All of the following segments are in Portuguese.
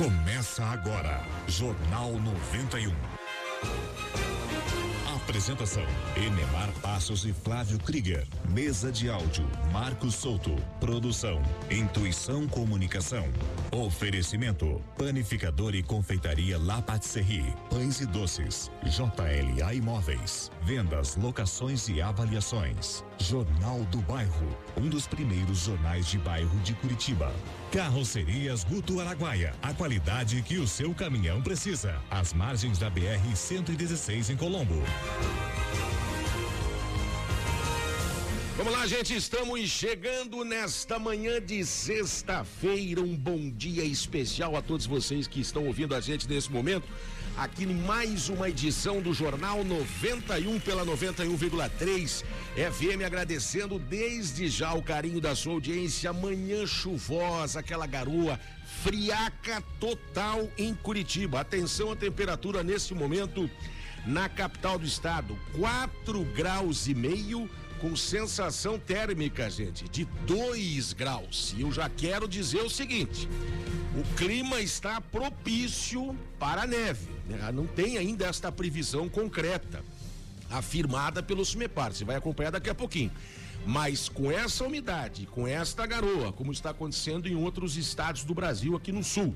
Começa agora, Jornal 91. Apresentação: Enemar Passos e Flávio Krieger. Mesa de áudio: Marcos Souto. Produção: Intuição Comunicação. Oferecimento: Panificador e Confeitaria La Patisserie. Pães e doces. JLA Imóveis. Vendas, locações e avaliações. Jornal do Bairro. Um dos primeiros jornais de bairro de Curitiba. Carrocerias Guto Araguaia. A qualidade que o seu caminhão precisa. Às margens da BR 116 em Colombo. Vamos lá, gente, estamos chegando nesta manhã de sexta-feira. Um bom dia especial a todos vocês que estão ouvindo a gente nesse momento. Aqui em mais uma edição do Jornal 91 pela 91,3 FM, agradecendo desde já o carinho da sua audiência. Manhã chuvosa, aquela garoa friaca total em Curitiba. Atenção à temperatura nesse momento na capital do estado, 4 graus e meio com sensação térmica, gente, de 2 graus. E eu já quero dizer o seguinte: o clima está propício para a neve. Né? Não tem ainda esta previsão concreta afirmada pelo SUMEPAR. Você vai acompanhar daqui a pouquinho. Mas com essa umidade, com esta garoa, como está acontecendo em outros estados do Brasil aqui no sul,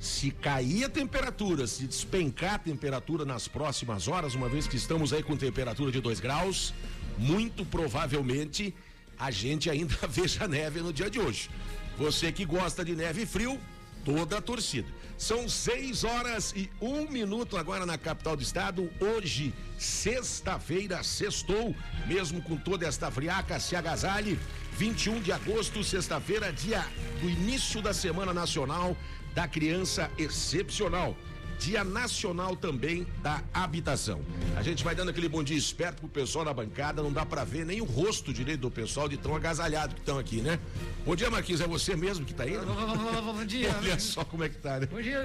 se cair a temperatura, se despencar a temperatura nas próximas horas, uma vez que estamos aí com temperatura de 2 graus, muito provavelmente a gente ainda veja neve no dia de hoje. Você que gosta de neve e frio, toda a torcida. São 6 horas e um minuto agora na capital do estado. Hoje, sexta-feira, sextou, mesmo com toda esta friaca, se agasalhe. 21 de agosto, sexta-feira, dia do início da Semana Nacional da Criança Excepcional. Dia Nacional também da Habitação. A gente vai dando aquele bom dia esperto pro pessoal na bancada, não dá para ver nem o rosto direito do pessoal de tão agasalhado que estão aqui, né? Bom dia, Marquinhos, é você mesmo que tá aí? Bom dia. Olha só como é que tá, né? Bom dia.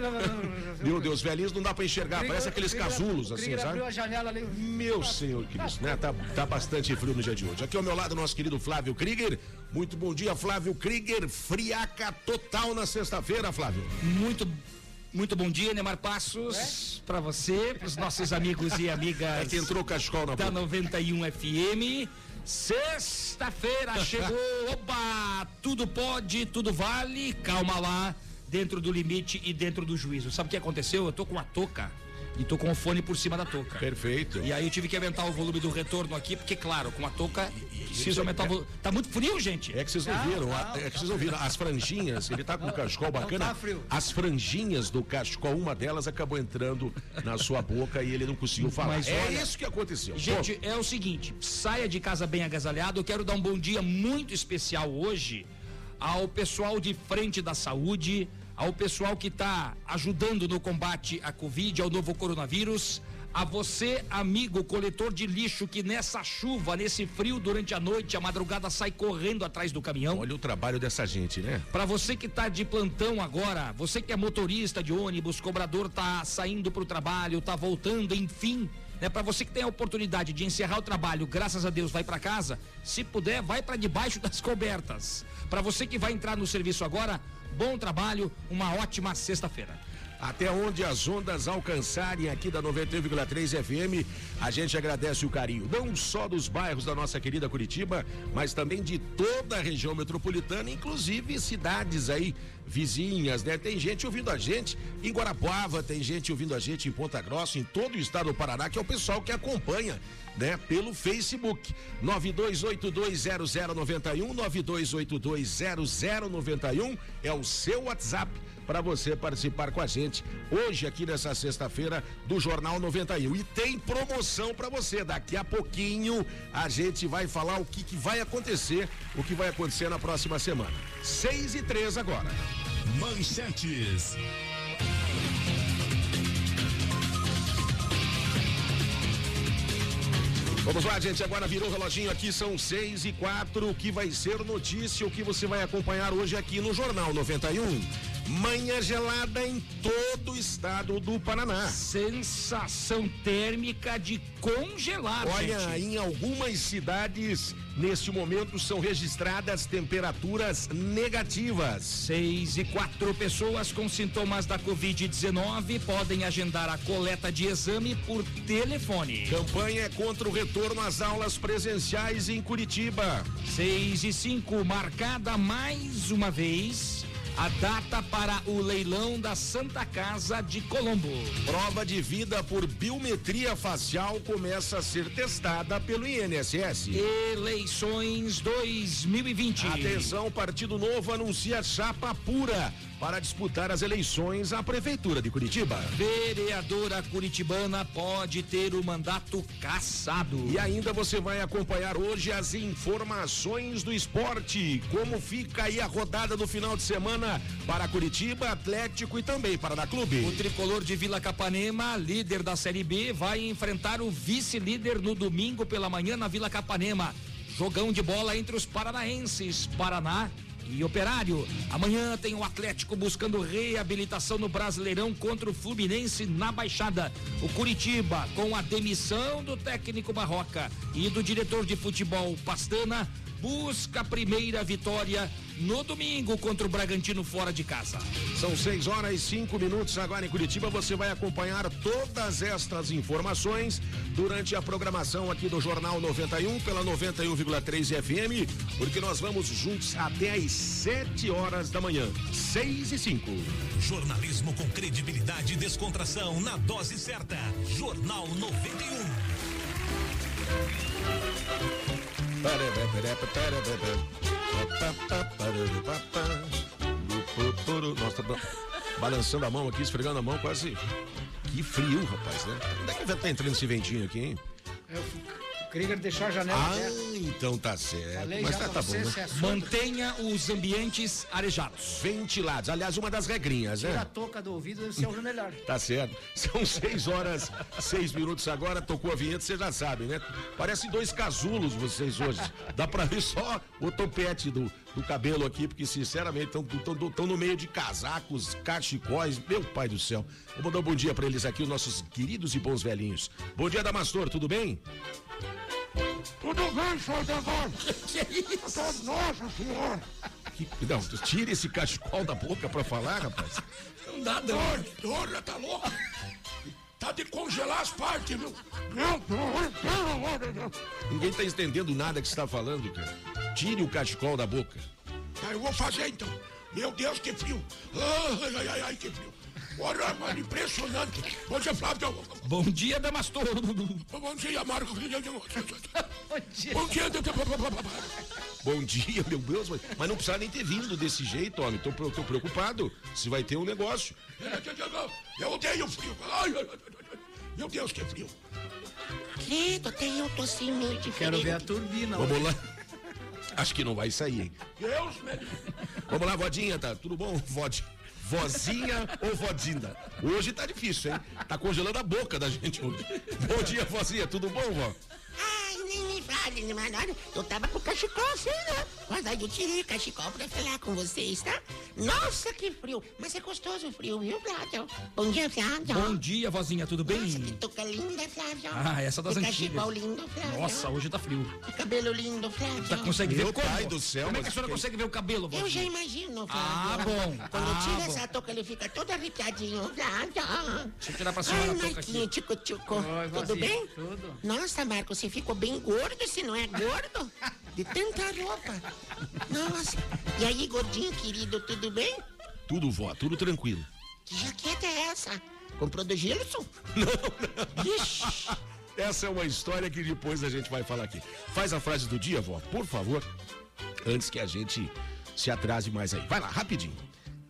Meu Deus, velhinhos não dá para enxergar, parece aqueles casulos assim, sabe? abriu a janela ali. Meu senhor Cristo, né? Tá, tá bastante frio no dia de hoje. Aqui ao meu lado, nosso querido Flávio Krieger. Muito bom dia, Flávio Krieger. Friaca total na sexta-feira, Flávio. Muito muito bom dia, Neymar Passos, para você, para os nossos amigos e amigas É que entrou cachecol na da boca. 91 FM. Sexta-feira chegou, oba! Tudo pode, tudo vale, calma lá, dentro do limite e dentro do juízo. Sabe o que aconteceu? Eu tô com a touca e tô com o fone por cima da touca. Perfeito. E aí eu tive que aumentar o volume do retorno aqui, porque claro, com a touca preciso aumentar o volume. Tá muito frio, gente. É que vocês não viram, a- é que vocês não viram as franjinhas, ele tá com um cachecol bacana. tá frio. As franjinhas do cachecol, uma delas acabou entrando na sua boca e ele não conseguiu falar. Mas é olha, isso que aconteceu. Gente, é o seguinte, saia de casa bem agasalhado. Eu quero dar um bom dia muito especial hoje ao pessoal de frente da saúde, ao pessoal que está ajudando no combate à Covid, ao novo coronavírus, a você, amigo coletor de lixo que nessa chuva, nesse frio durante a noite, a madrugada sai correndo atrás do caminhão. Olha o trabalho dessa gente, né? Para você que tá de plantão agora, você que é motorista de ônibus, cobrador tá saindo pro trabalho, tá voltando, enfim, né? Para você que tem a oportunidade de encerrar o trabalho, graças a Deus vai para casa, se puder, vai para debaixo das cobertas. Para você que vai entrar no serviço agora, bom trabalho, uma ótima sexta-feira. Até onde as ondas alcançarem aqui da 91,3 FM, a gente agradece o carinho, não só dos bairros da nossa querida Curitiba, mas também de toda a região metropolitana, inclusive cidades aí vizinhas, né? Tem gente ouvindo a gente em Guarapuava, tem gente ouvindo a gente em Ponta Grossa, em todo o estado do Paraná, que é o pessoal que acompanha, né? Pelo Facebook. 92820091, 92820091 é o seu WhatsApp para você participar com a gente hoje aqui nessa sexta-feira do Jornal 91. E tem promoção para você. Daqui a pouquinho a gente vai falar o que, que vai acontecer, o que vai acontecer na próxima semana. 6 e 3 agora. Manchetes. Vamos lá, gente. Agora virou o reloginho aqui, são 6 e 4. O que vai ser notícia, o que você vai acompanhar hoje aqui no Jornal 91. Manhã gelada em todo o estado do Paraná. Sensação térmica de congelar, Olha, gente. em algumas cidades Neste momento são registradas temperaturas negativas. Seis e quatro pessoas com sintomas da Covid-19 podem agendar a coleta de exame por telefone. Campanha contra o retorno às aulas presenciais em Curitiba. Seis e cinco, marcada mais uma vez a data para o leilão da Santa Casa de Colombo. Prova de vida por biometria facial começa a ser testada pelo INSS. Eleições 2020. Atenção, Partido Novo anuncia chapa pura para disputar as eleições à Prefeitura de Curitiba. Vereadora curitibana pode ter o mandato cassado. E ainda você vai acompanhar hoje as informações do esporte. Como fica aí a rodada do final de semana para Curitiba, Atlético e também Paraná Clube. O tricolor de Vila Capanema, líder da Série B, vai enfrentar o vice-líder no domingo pela manhã na Vila Capanema. Jogão de bola entre os paranaenses. Paraná e Operário. Amanhã tem o Atlético buscando reabilitação no Brasileirão contra o Fluminense na Baixada. O Curitiba, com a demissão do técnico Barroca e do diretor de futebol Pastana, busca a primeira vitória no domingo contra o Bragantino fora de casa. São 6 horas e 5 minutos agora em Curitiba. Você vai acompanhar todas estas informações durante a programação aqui do Jornal 91 pela 91,3 FM, porque nós vamos juntos até às 7 horas da manhã. 6 e 5. Jornalismo com credibilidade e descontração na dose certa. Jornal 91. Nossa, tá balançando a mão aqui, esfregando a mão, quase. Que frio, rapaz, né? Onde é que estar entrando esse ventinho aqui, hein? Eu Krieger deixou a janela Ah, aberta. então tá certo. Falei Mas tá, tá bom, né? é Mantenha os ambientes arejados. Ventilados. Aliás, uma das regrinhas, Tira a né? touca do ouvido, deve ser o melhor. Tá certo. São seis horas, seis minutos agora. Tocou a vinheta, você já sabe, né? Parece dois casulos vocês hoje. Dá pra ver só o topete do, do cabelo aqui, porque sinceramente estão no meio de casacos, cachecóis. Meu pai do céu. Vou dar um bom dia pra eles aqui, os nossos queridos e bons velhinhos. Bom dia, Damastor, tudo bem? Tudo bem, senhor Degol? Nossa senhora! Que- não, tira esse cachecol da boca pra falar, rapaz. Não dá, Dona, dona, tá louca? Tá de congelar as partes, viu? Não, não, pelo amor de Deus. Ninguém tá entendendo nada que você tá falando, cara. Tire o cachecol da boca. Tá, eu vou fazer então. Meu Deus, que frio. Ai, ai, ai, que frio. Olha, mano, impressionante. Bom dia, Flávio. Bom dia, Damastor. Bom dia, Marco. Bom dia. Bom dia, Bom dia, meu Deus, mas, mas não precisa nem ter vindo desse jeito, homem. Tô, tô preocupado se vai ter um negócio. Eu odeio frio. Ai. Meu Deus, que frio. Credo, até eu tô assim meio diferente. Quero ver a turbina. Vamos lá. Acho que não vai sair, hein? Deus me livre. Vamos lá, vodinha, tá? Tudo bom? Vod... Vozinha ou vodinda? Hoje tá difícil, hein? Tá congelando a boca da gente hoje. Bom dia, vozinha. Tudo bom, vó? Ai, nem me fale, né, mano. Olha, eu tava com o cachecol assim, né? Mas aí eu tirei o cachecol pra falar com vocês, tá? Nossa, que frio. Mas é gostoso o frio, viu, Flávio? Bom dia, Flávio. Bom dia, vozinha, tudo bem? Nossa, que touca linda, Flávio. Ah, essa das que antigas. cachecol lindo, Flávio. Nossa, hoje tá frio. Que cabelo lindo, Flávio. Tá, consegue Meu ver como? pai do céu, Como é que a senhora que- consegue ver o cabelo, Eu já vozinha? imagino, Flávio. Ah, bom. Quando Ah, tira bom. essa touca, ele fica todo arrepiadinho, Flávio. Deixa eu tirar pra senhora Ai, a touca aqui. tchucu, tchucu. Oi, Tudo vozinha, bem? tudo. Nossa, Marco, você ficou bem gordo, você não é gordo? De tanta roupa. Nossa. E aí, gordinho querido, tudo bem? Tudo, vó. Tudo tranquilo. Que jaqueta é essa? Comprou do Gilson? Não, não. Ixi. Essa é uma história que depois a gente vai falar aqui. Faz a frase do dia, vó, por favor. Antes que a gente se atrase mais aí. Vai lá, rapidinho.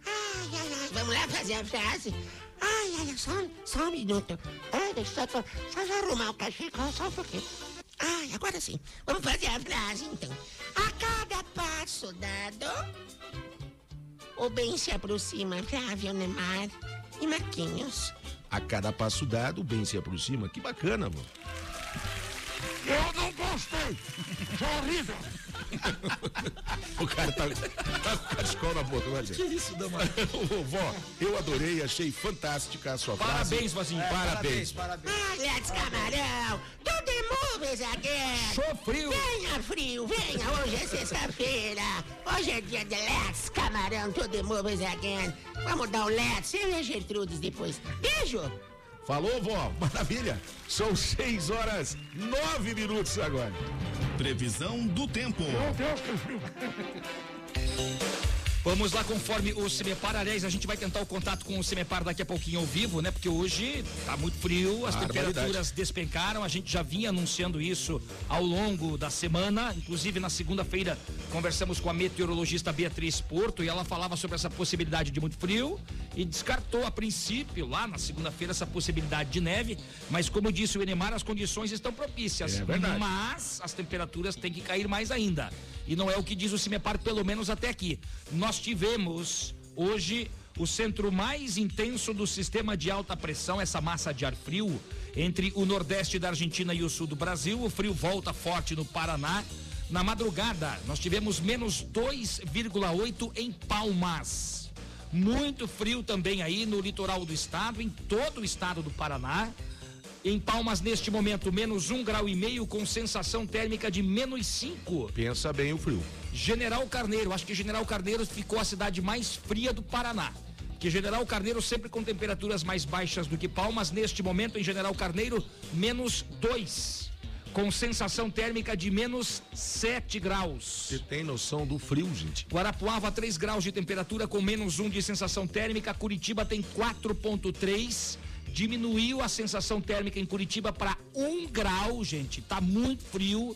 Ai, ai, ai. Vamos lá fazer a frase? Ai, ai, só, só um minuto. Ai, deixa eu só, só, só arrumar o cachecol, só um pouquinho. Ai, agora sim. Vamos fazer a frase, então. A cada passo dado, o bem se aproxima. Flávio, Neymar e Marquinhos. A cada passo dado, o bem se aproxima. Que bacana, vó. Eu não gostei. Foi horrível. O cara tá, tá com cachecol na boca, vai Que isso, Damar? Vó, eu adorei, achei fantástica a sua Parabéns, frase. vozinho. Parabéns. Parabéns. Olha, camarão, again. Show frio. Venha, frio, venha, hoje é sexta-feira. Hoje é dia de Let's, camarão, tudo movies again. Vamos dar o Let's, eu e a Gertrudes depois. Beijo. Falou, vó, maravilha. São seis horas, nove minutos agora. Previsão do tempo. Meu Deus, que frio. Vamos lá, conforme o Semepar, aliás, a gente vai tentar o contato com o Semepar daqui a pouquinho ao vivo, né? Porque hoje tá muito frio, as temperaturas despencaram, a gente já vinha anunciando isso ao longo da semana, inclusive na segunda-feira conversamos com a meteorologista Beatriz Porto e ela falava sobre essa possibilidade de muito frio e descartou a princípio, lá na segunda-feira, essa possibilidade de neve, mas como disse o Enemar, as condições estão propícias. É verdade. Mas as temperaturas têm que cair mais ainda. E não é o que diz o Cimepar, pelo menos até aqui. Nós tivemos hoje o centro mais intenso do sistema de alta pressão, essa massa de ar frio, entre o nordeste da Argentina e o sul do Brasil. O frio volta forte no Paraná. Na madrugada, nós tivemos menos 2,8 em Palmas. Muito frio também aí no litoral do estado, em todo o estado do Paraná. Em Palmas, neste momento, menos um grau e meio, com sensação térmica de menos cinco. Pensa bem o frio. General Carneiro, acho que General Carneiro ficou a cidade mais fria do Paraná. Que General Carneiro sempre com temperaturas mais baixas do que Palmas, neste momento em General Carneiro, menos dois. Com sensação térmica de menos sete graus. Você tem noção do frio, gente? Guarapuava 3 graus de temperatura com menos 1 de sensação térmica. Curitiba tem 4,3. Diminuiu a sensação térmica em Curitiba para 1 grau, gente. Tá muito frio.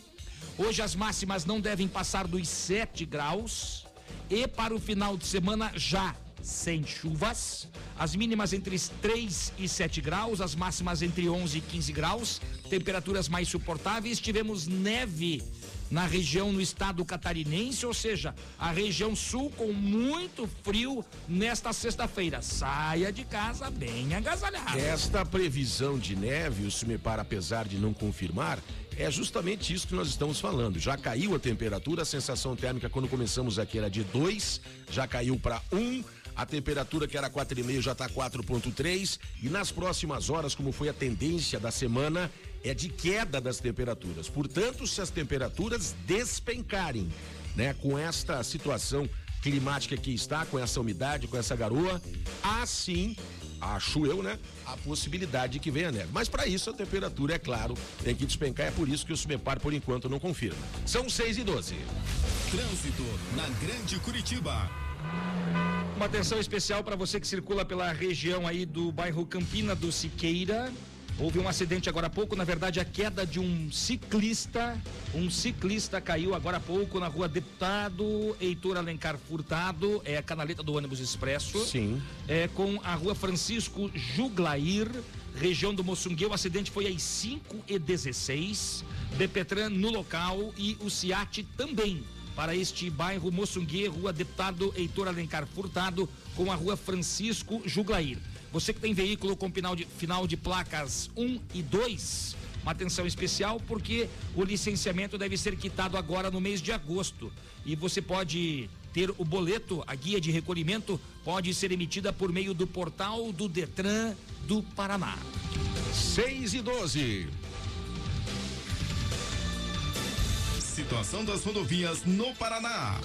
Hoje as máximas não devem passar dos 7 graus. E para o final de semana já sem chuvas. As mínimas entre 3 e 7 graus, as máximas entre 11 e 15 graus. Temperaturas mais suportáveis. Tivemos neve na região no estado catarinense, ou seja, a região sul com muito frio nesta sexta-feira. Saia de casa bem agasalhado. Esta previsão de neve, o Cimepar, apesar de não confirmar, é justamente isso que nós estamos falando. Já caiu a temperatura, a sensação térmica quando começamos aqui era de 2, já caiu para 1. Um, a temperatura que era 4,5 já está 4,3 e nas próximas horas, como foi a tendência da semana, é de queda das temperaturas. Portanto, se as temperaturas despencarem, né, com esta situação climática que está, com essa umidade, com essa garoa, assim, acho eu, né, a possibilidade de que venha neve. Mas para isso a temperatura, é claro, tem que despencar, é por isso que o Sumepar por enquanto não confirma. São 6 e 12. Trânsito na Grande Curitiba. Uma atenção especial para você que circula pela região aí do bairro Campina do Siqueira. Houve um acidente agora há pouco, na verdade, a queda de um ciclista. Um ciclista caiu agora há pouco na rua Deputado Heitor Alencar Furtado, é a canaleta do ônibus expresso. Sim. É com a rua Francisco Juglair, região do Moçungue. O acidente foi às 5 e 16 Depetran no local e o Ciat também para este bairro Moçungue, rua Deputado Heitor Alencar Furtado, com a rua Francisco Juglair. Você que tem veículo com final de, final de placas 1 e 2, uma atenção especial porque o licenciamento deve ser quitado agora no mês de agosto. E você pode ter o boleto, a guia de recolhimento, pode ser emitida por meio do portal do Detran do Paraná. 6 e 12. Situação das rodovias no Paraná.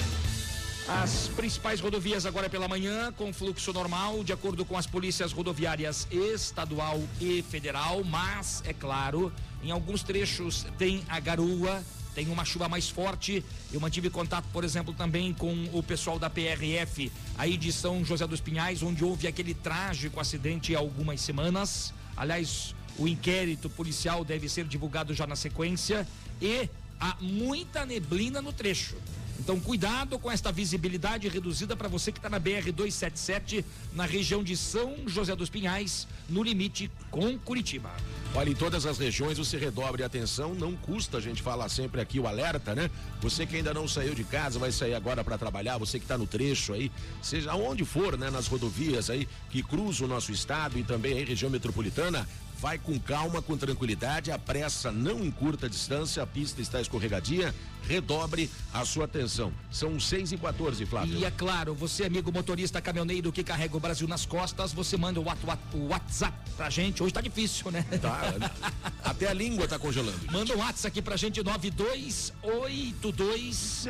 As principais rodovias agora pela manhã, com fluxo normal, de acordo com as polícias rodoviárias estadual e federal, mas, é claro, em alguns trechos tem a garoa, tem uma chuva mais forte. Eu mantive contato, por exemplo, também com o pessoal da PRF aí de São José dos Pinhais, onde houve aquele trágico acidente há algumas semanas. Aliás, o inquérito policial deve ser divulgado já na sequência e há muita neblina no trecho. Então, cuidado com esta visibilidade reduzida para você que está na BR 277, na região de São José dos Pinhais, no limite com Curitiba. Olha, em todas as regiões você redobre a atenção, não custa a gente falar sempre aqui o alerta, né? Você que ainda não saiu de casa, vai sair agora para trabalhar, você que está no trecho aí, seja onde for, né, nas rodovias aí que cruzam o nosso estado e também aí região metropolitana, Vai com calma, com tranquilidade, a pressa não encurta a distância, a pista está escorregadia, redobre a sua atenção. São 6 e 14 Flávio. E é claro, você, amigo motorista caminhoneiro que carrega o Brasil nas costas, você manda o, what- o WhatsApp pra gente. Hoje tá difícil, né? Tá, até a língua tá congelando. Manda um WhatsApp aqui pra gente, 9282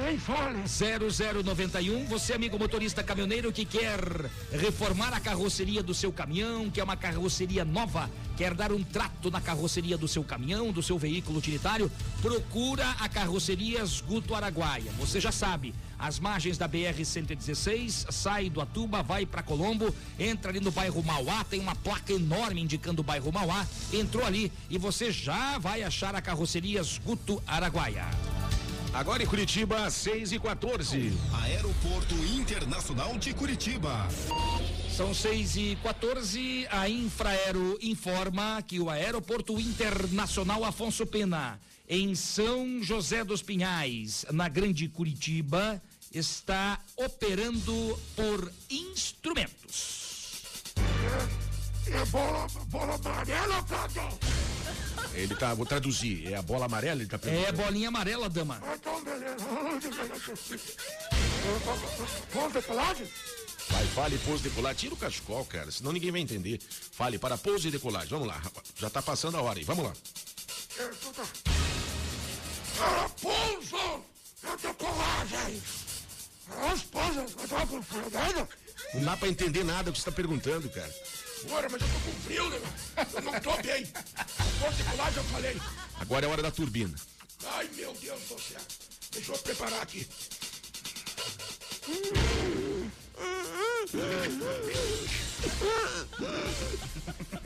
0091. Você, amigo motorista caminhoneiro que quer reformar a carroceria do seu caminhão, que é uma carroceria nova, quer dar um trato na carroceria do seu caminhão, do seu veículo utilitário, procura a Guto Araguaia. Você já sabe, as margens da BR-116, sai do Atuba, vai para Colombo, entra ali no bairro Mauá, tem uma placa enorme indicando o bairro Mauá, entrou ali e você já vai achar a carrocerias Guto Araguaia. Agora em Curitiba, 6 e 14 Aeroporto Internacional de Curitiba. São 6 e 14 A Infraero informa que o Aeroporto Internacional Afonso Pena, em São José dos Pinhais, na Grande Curitiba, está operando por instrumentos. É bola, bola amarela, Flávio? Ele tá, vou traduzir, é a bola amarela, ele tá É bolinha amarela, dama. Então, beleza. Vamos? Vai, fale pouso e decolagem. Tira o cachecol, cara, senão ninguém vai entender. Fale para pouso e decolagem. Vamos lá, já tá passando a hora aí, vamos lá. Para pouso e decolagem. As tô com frio, Não dá pra entender nada o que você tá perguntando, cara. Agora, mas eu tô com frio, né? Eu não tô bem. Pouso e decolagem eu falei. Agora é hora da turbina. Ai, meu Deus do céu. Deixa eu preparar aqui.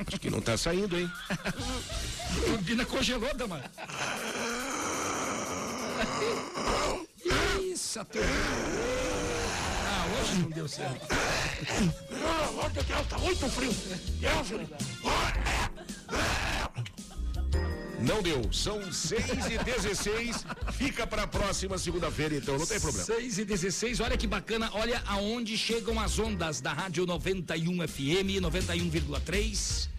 Acho que não tá saindo, hein? A turbina congelou, dama. Isso, turbina. Ah, hoje não deu certo. Amor de Deus, tá muito frio. Deus, Não deu. São 6 e 16 Fica pra próxima segunda-feira, então, não tem problema. 6 e 16, olha que bacana, olha aonde chegam as ondas da Rádio 91 FM, 91,3.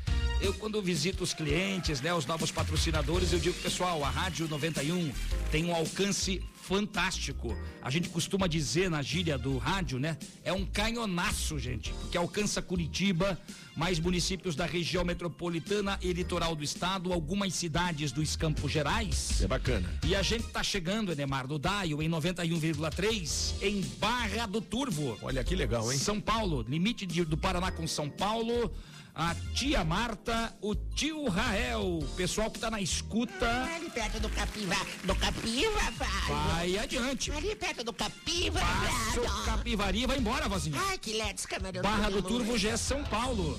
Eu, quando visito os clientes, né, os novos patrocinadores, eu digo, pessoal, a Rádio 91 tem um alcance fantástico. A gente costuma dizer na gíria do rádio, né? É um canhonaço, gente, que alcança Curitiba, mais municípios da região metropolitana e litoral do estado, algumas cidades dos Campos Gerais. É bacana. E a gente tá chegando, Enemar, no Daio, em 91,3, em Barra do Turvo. Olha que legal, hein? São Paulo, limite de- do Paraná com São Paulo. A tia Marta, o tio Rael, pessoal que tá na escuta, Ali perto do Capiva. Do Capiva, vai. vai adiante. Ali perto do Capiva, Passa o. Capivari, vai embora, vozinha. Ai, que letes, camarão. Barra do Turvo já é São Paulo.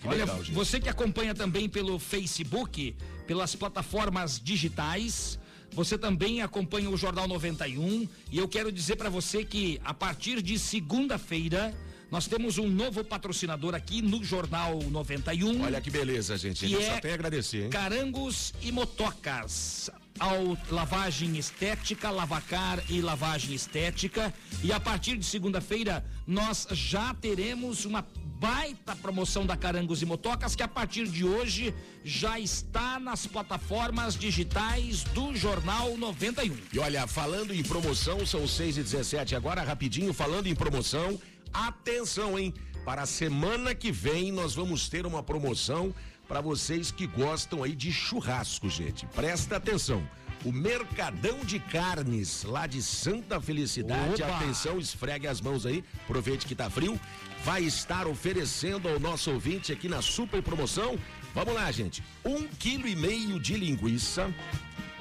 Que Olha, legal, gente. você que acompanha também pelo Facebook, pelas plataformas digitais, você também acompanha o Jornal 91 e eu quero dizer para você que a partir de segunda-feira nós temos um novo patrocinador aqui no Jornal 91. Olha que beleza, gente. Que Eu é só tenho a agradecer, hein? Carangos e motocas. Ao lavagem estética, lavacar e lavagem estética. E a partir de segunda-feira nós já teremos uma baita promoção da Carangos e Motocas que a partir de hoje já está nas plataformas digitais do Jornal 91. E olha, falando em promoção, são 6 e 17 agora, rapidinho, falando em promoção, atenção, hein? Para a semana que vem nós vamos ter uma promoção para vocês que gostam aí de churrasco, gente. Presta atenção. O Mercadão de Carnes, lá de Santa Felicidade, Opa! atenção, esfregue as mãos aí, aproveite que tá frio, vai estar oferecendo ao nosso ouvinte aqui na super promoção. Vamos lá, gente. Um quilo e meio de linguiça.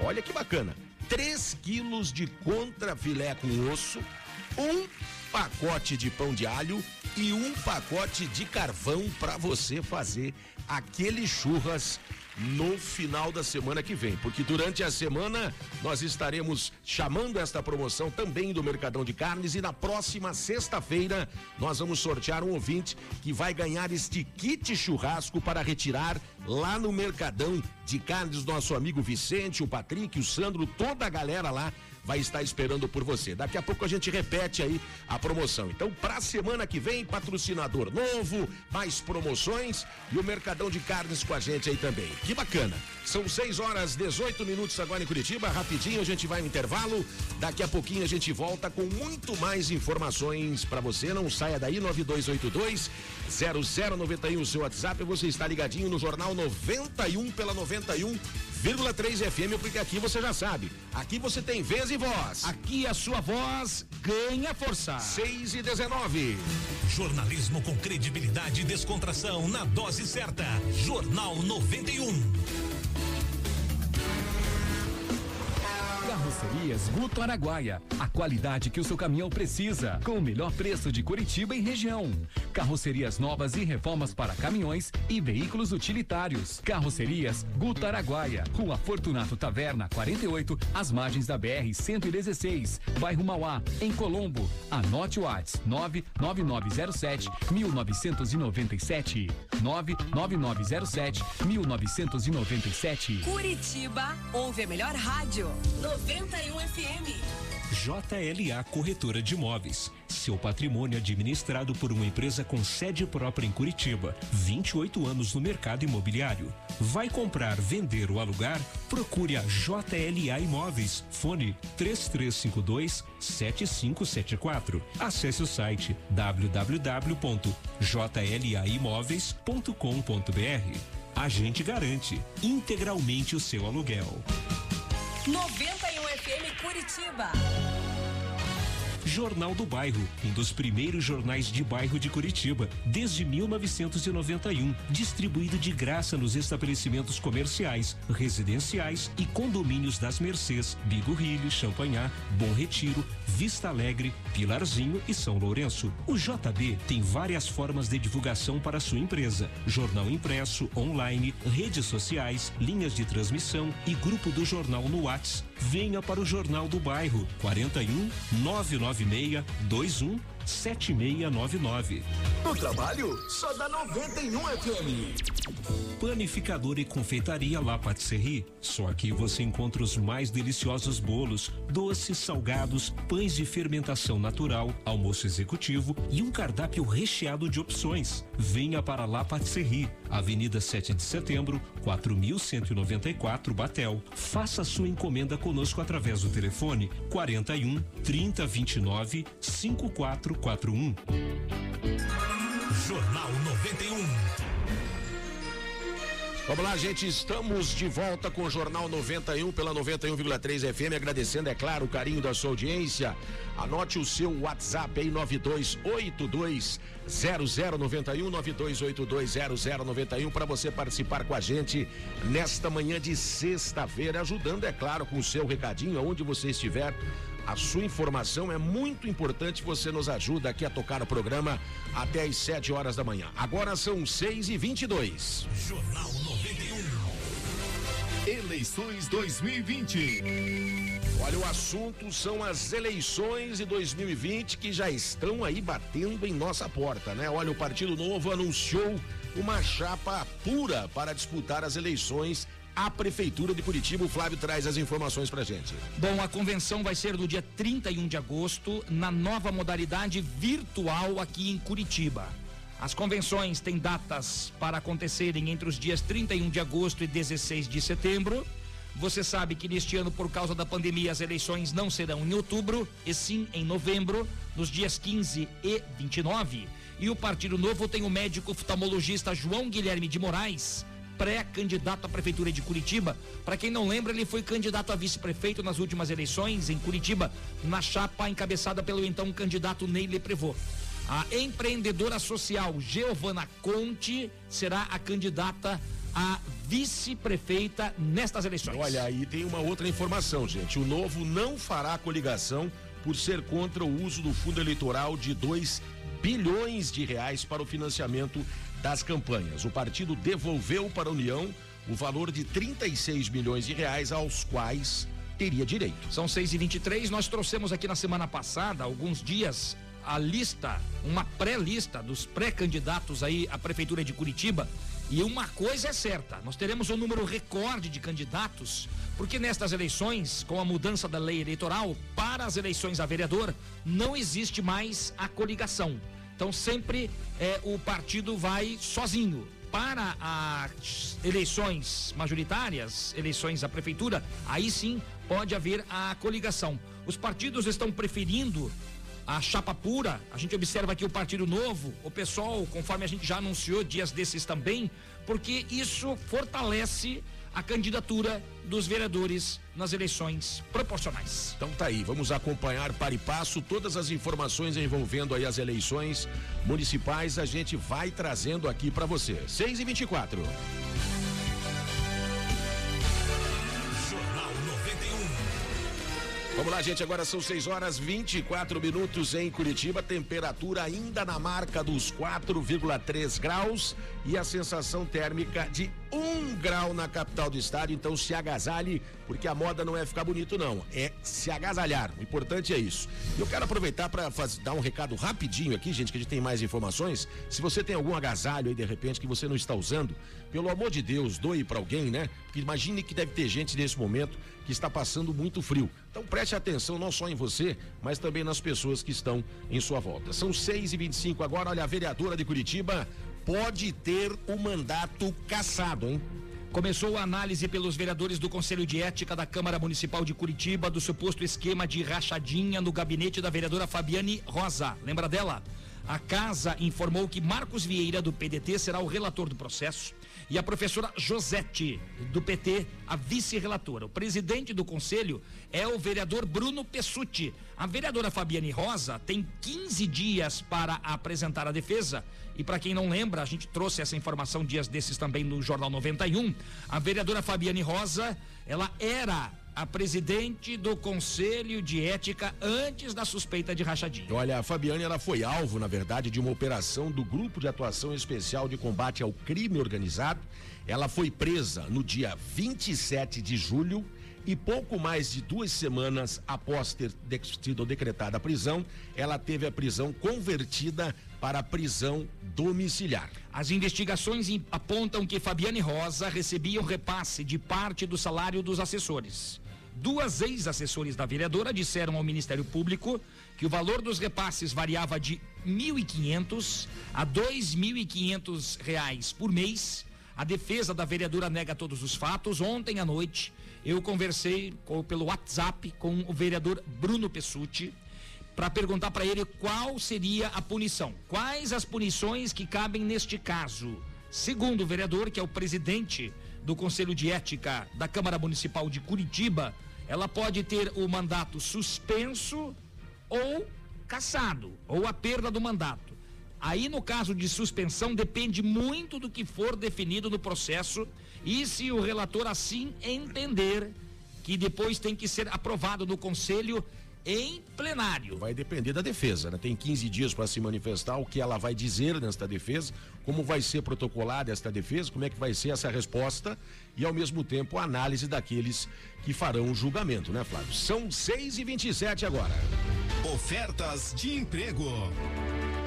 Olha que bacana. 3 quilos de contrafilé com osso, um pacote de pão de alho e um pacote de carvão para você fazer aquele churras no final da semana que vem, porque durante a semana nós estaremos chamando esta promoção também do Mercadão de Carnes e na próxima sexta-feira nós vamos sortear um ouvinte que vai ganhar este kit churrasco para retirar lá no Mercadão de Carnes, nosso amigo Vicente, o Patrick, o Sandro, toda a galera lá vai estar esperando por você. Daqui a pouco a gente repete aí a promoção. Então, pra semana que vem, patrocinador novo, mais promoções e o Mercadão de Carnes com a gente aí também. Que bacana. São 6 horas 18 minutos agora em Curitiba. Rapidinho a gente vai no intervalo. Daqui a pouquinho a gente volta com muito mais informações para você. Não saia daí, 9282 0091 o seu WhatsApp. Você está ligadinho no Jornal 91 pela 91,3 FM, porque aqui você já sabe. Aqui você tem vez e voz. Aqui a sua voz ganha força. 6 e 19. Jornalismo com credibilidade e descontração na dose certa. Jornal 91. Carrocerias Guto Araguaia. A qualidade que o seu caminhão precisa. Com o melhor preço de Curitiba e região. Carrocerias novas e reformas para caminhões e veículos utilitários. Carrocerias Guto Araguaia. Rua Fortunato Taverna 48, às margens da BR 116, bairro Mauá, em Colombo. Anote o WhatsApp 99907 1997. 99907 1997. Curitiba ouve a melhor rádio. 91 FM. JLA Corretora de Imóveis. Seu patrimônio administrado por uma empresa com sede própria em Curitiba. 28 anos no mercado imobiliário. Vai comprar, vender ou alugar? Procure a JLA Imóveis. Fone 3352 7574. Acesse o site www.jlaimóveis.com.br. A gente garante integralmente o seu aluguel. 91 FM Curitiba. Jornal do Bairro, um dos primeiros jornais de bairro de Curitiba, desde 1991, distribuído de graça nos estabelecimentos comerciais, residenciais e condomínios das Mercês, Bigorrilho, Champanhar, Bom Retiro, Vista Alegre, Pilarzinho e São Lourenço. O JB tem várias formas de divulgação para sua empresa: jornal impresso, online, redes sociais, linhas de transmissão e grupo do jornal no WhatsApp. Venha para o Jornal do Bairro 41 996 21 7699. No trabalho, só dá 91 FM. Panificador e confeitaria La Patisserie. Só aqui você encontra os mais deliciosos bolos, doces, salgados, pães de fermentação natural, almoço executivo e um cardápio recheado de opções. Venha para La Patisserie, Avenida 7 de Setembro, 4194 Batel. Faça sua encomenda conosco através do telefone 41 3029 5441. Jornal 91. Vamos lá, gente, estamos de volta com o Jornal 91 pela 91,3 FM, agradecendo, é claro, o carinho da sua audiência. Anote o seu WhatsApp aí, 9282 0091 9282 0091 para você participar com a gente nesta manhã de sexta-feira, ajudando, é claro, com o seu recadinho, aonde você estiver. A sua informação é muito importante, você nos ajuda aqui a tocar o programa até às 7 horas da manhã. Agora são 6 e 22 Jornal 91. Eleições 2020. Olha, o assunto são as eleições de 2020 que já estão aí batendo em nossa porta, né? Olha, o Partido Novo anunciou uma chapa pura para disputar as eleições à Prefeitura de Curitiba. O Flávio traz as informações pra gente. Bom, a convenção vai ser no dia 31 de agosto, na nova modalidade virtual aqui em Curitiba. As convenções têm datas para acontecerem entre os dias 31 de agosto e 16 de setembro. Você sabe que neste ano, por causa da pandemia, as eleições não serão em outubro, e sim em novembro, nos dias 15 e 29. E o Partido Novo tem o médico oftalmologista João Guilherme de Moraes, pré-candidato à Prefeitura de Curitiba. Para quem não lembra, ele foi candidato a vice-prefeito nas últimas eleições em Curitiba, na chapa encabeçada pelo então candidato Ney Leprevô. A empreendedora social Giovana Conte será a candidata a vice-prefeita nestas eleições. Olha, aí tem uma outra informação, gente. O Novo não fará coligação por ser contra o uso do fundo eleitoral de 2 bilhões de reais para o financiamento das campanhas. O partido devolveu para a União o valor de 36 milhões de reais aos quais teria direito. São 6 e 23 nós trouxemos aqui na semana passada, alguns dias a lista, uma pré-lista dos pré-candidatos aí à Prefeitura de Curitiba. E uma coisa é certa, nós teremos um número recorde de candidatos, porque nestas eleições, com a mudança da lei eleitoral, para as eleições a vereador, não existe mais a coligação. Então sempre é, o partido vai sozinho. Para as eleições majoritárias, eleições à prefeitura, aí sim pode haver a coligação. Os partidos estão preferindo a chapa pura. A gente observa aqui o Partido Novo, o pessoal, conforme a gente já anunciou dias desses também, porque isso fortalece a candidatura dos vereadores nas eleições proporcionais. Então tá aí, vamos acompanhar para e passo todas as informações envolvendo aí as eleições municipais, a gente vai trazendo aqui para você. 6 e 24 Jornal Vamos lá, gente. Agora são 6 horas 24 minutos em Curitiba. Temperatura ainda na marca dos 4,3 graus e a sensação térmica de 1 grau na capital do estado. Então se agasalhe, porque a moda não é ficar bonito, não. É se agasalhar. O importante é isso. Eu quero aproveitar para dar um recado rapidinho aqui, gente, que a gente tem mais informações. Se você tem algum agasalho aí de repente que você não está usando, pelo amor de Deus, doe para alguém, né? Porque imagine que deve ter gente nesse momento que está passando muito frio. Então preste atenção não só em você, mas também nas pessoas que estão em sua volta. São 6 e 25 agora. Olha, a vereadora de Curitiba pode ter o mandato cassado, hein? Começou a análise pelos vereadores do Conselho de Ética da Câmara Municipal de Curitiba do suposto esquema de rachadinha no gabinete da vereadora Fabiane Rosa. Lembra dela? A casa informou que Marcos Vieira, do PDT, será o relator do processo e a professora Josete, do PT, a vice-relatora. O presidente do conselho é o vereador Bruno Pessutti. A vereadora Fabiane Rosa tem 15 dias para apresentar a defesa. E para quem não lembra, a gente trouxe essa informação dias desses também no Jornal 91. A vereadora Fabiane Rosa, ela era a presidente do Conselho de Ética antes da suspeita de rachadinha. Olha, a Fabiane ela foi alvo, na verdade, de uma operação do Grupo de Atuação Especial de Combate ao Crime Organizado. Ela foi presa no dia 27 de julho e pouco mais de duas semanas após ter sido decretada a prisão, ela teve a prisão convertida para prisão domiciliar. As investigações apontam que Fabiane Rosa recebia um repasse de parte do salário dos assessores. Duas ex-assessores da vereadora disseram ao Ministério Público que o valor dos repasses variava de 1.500 a 2.500 reais por mês. A defesa da vereadora nega todos os fatos. Ontem à noite eu conversei com- pelo WhatsApp com o vereador Bruno Pessutti para perguntar para ele qual seria a punição. Quais as punições que cabem neste caso? Segundo o vereador, que é o presidente do Conselho de Ética da Câmara Municipal de Curitiba, ela pode ter o mandato suspenso ou cassado, ou a perda do mandato. Aí, no caso de suspensão, depende muito do que for definido no processo e se o relator assim entender que depois tem que ser aprovado no conselho em plenário. Vai depender da defesa, né? Tem 15 dias para se manifestar o que ela vai dizer nesta defesa, como vai ser protocolada esta defesa, como é que vai ser essa resposta e ao mesmo tempo a análise daqueles que farão o julgamento, né, Flávio? São 6 e 27 agora. Ofertas de emprego.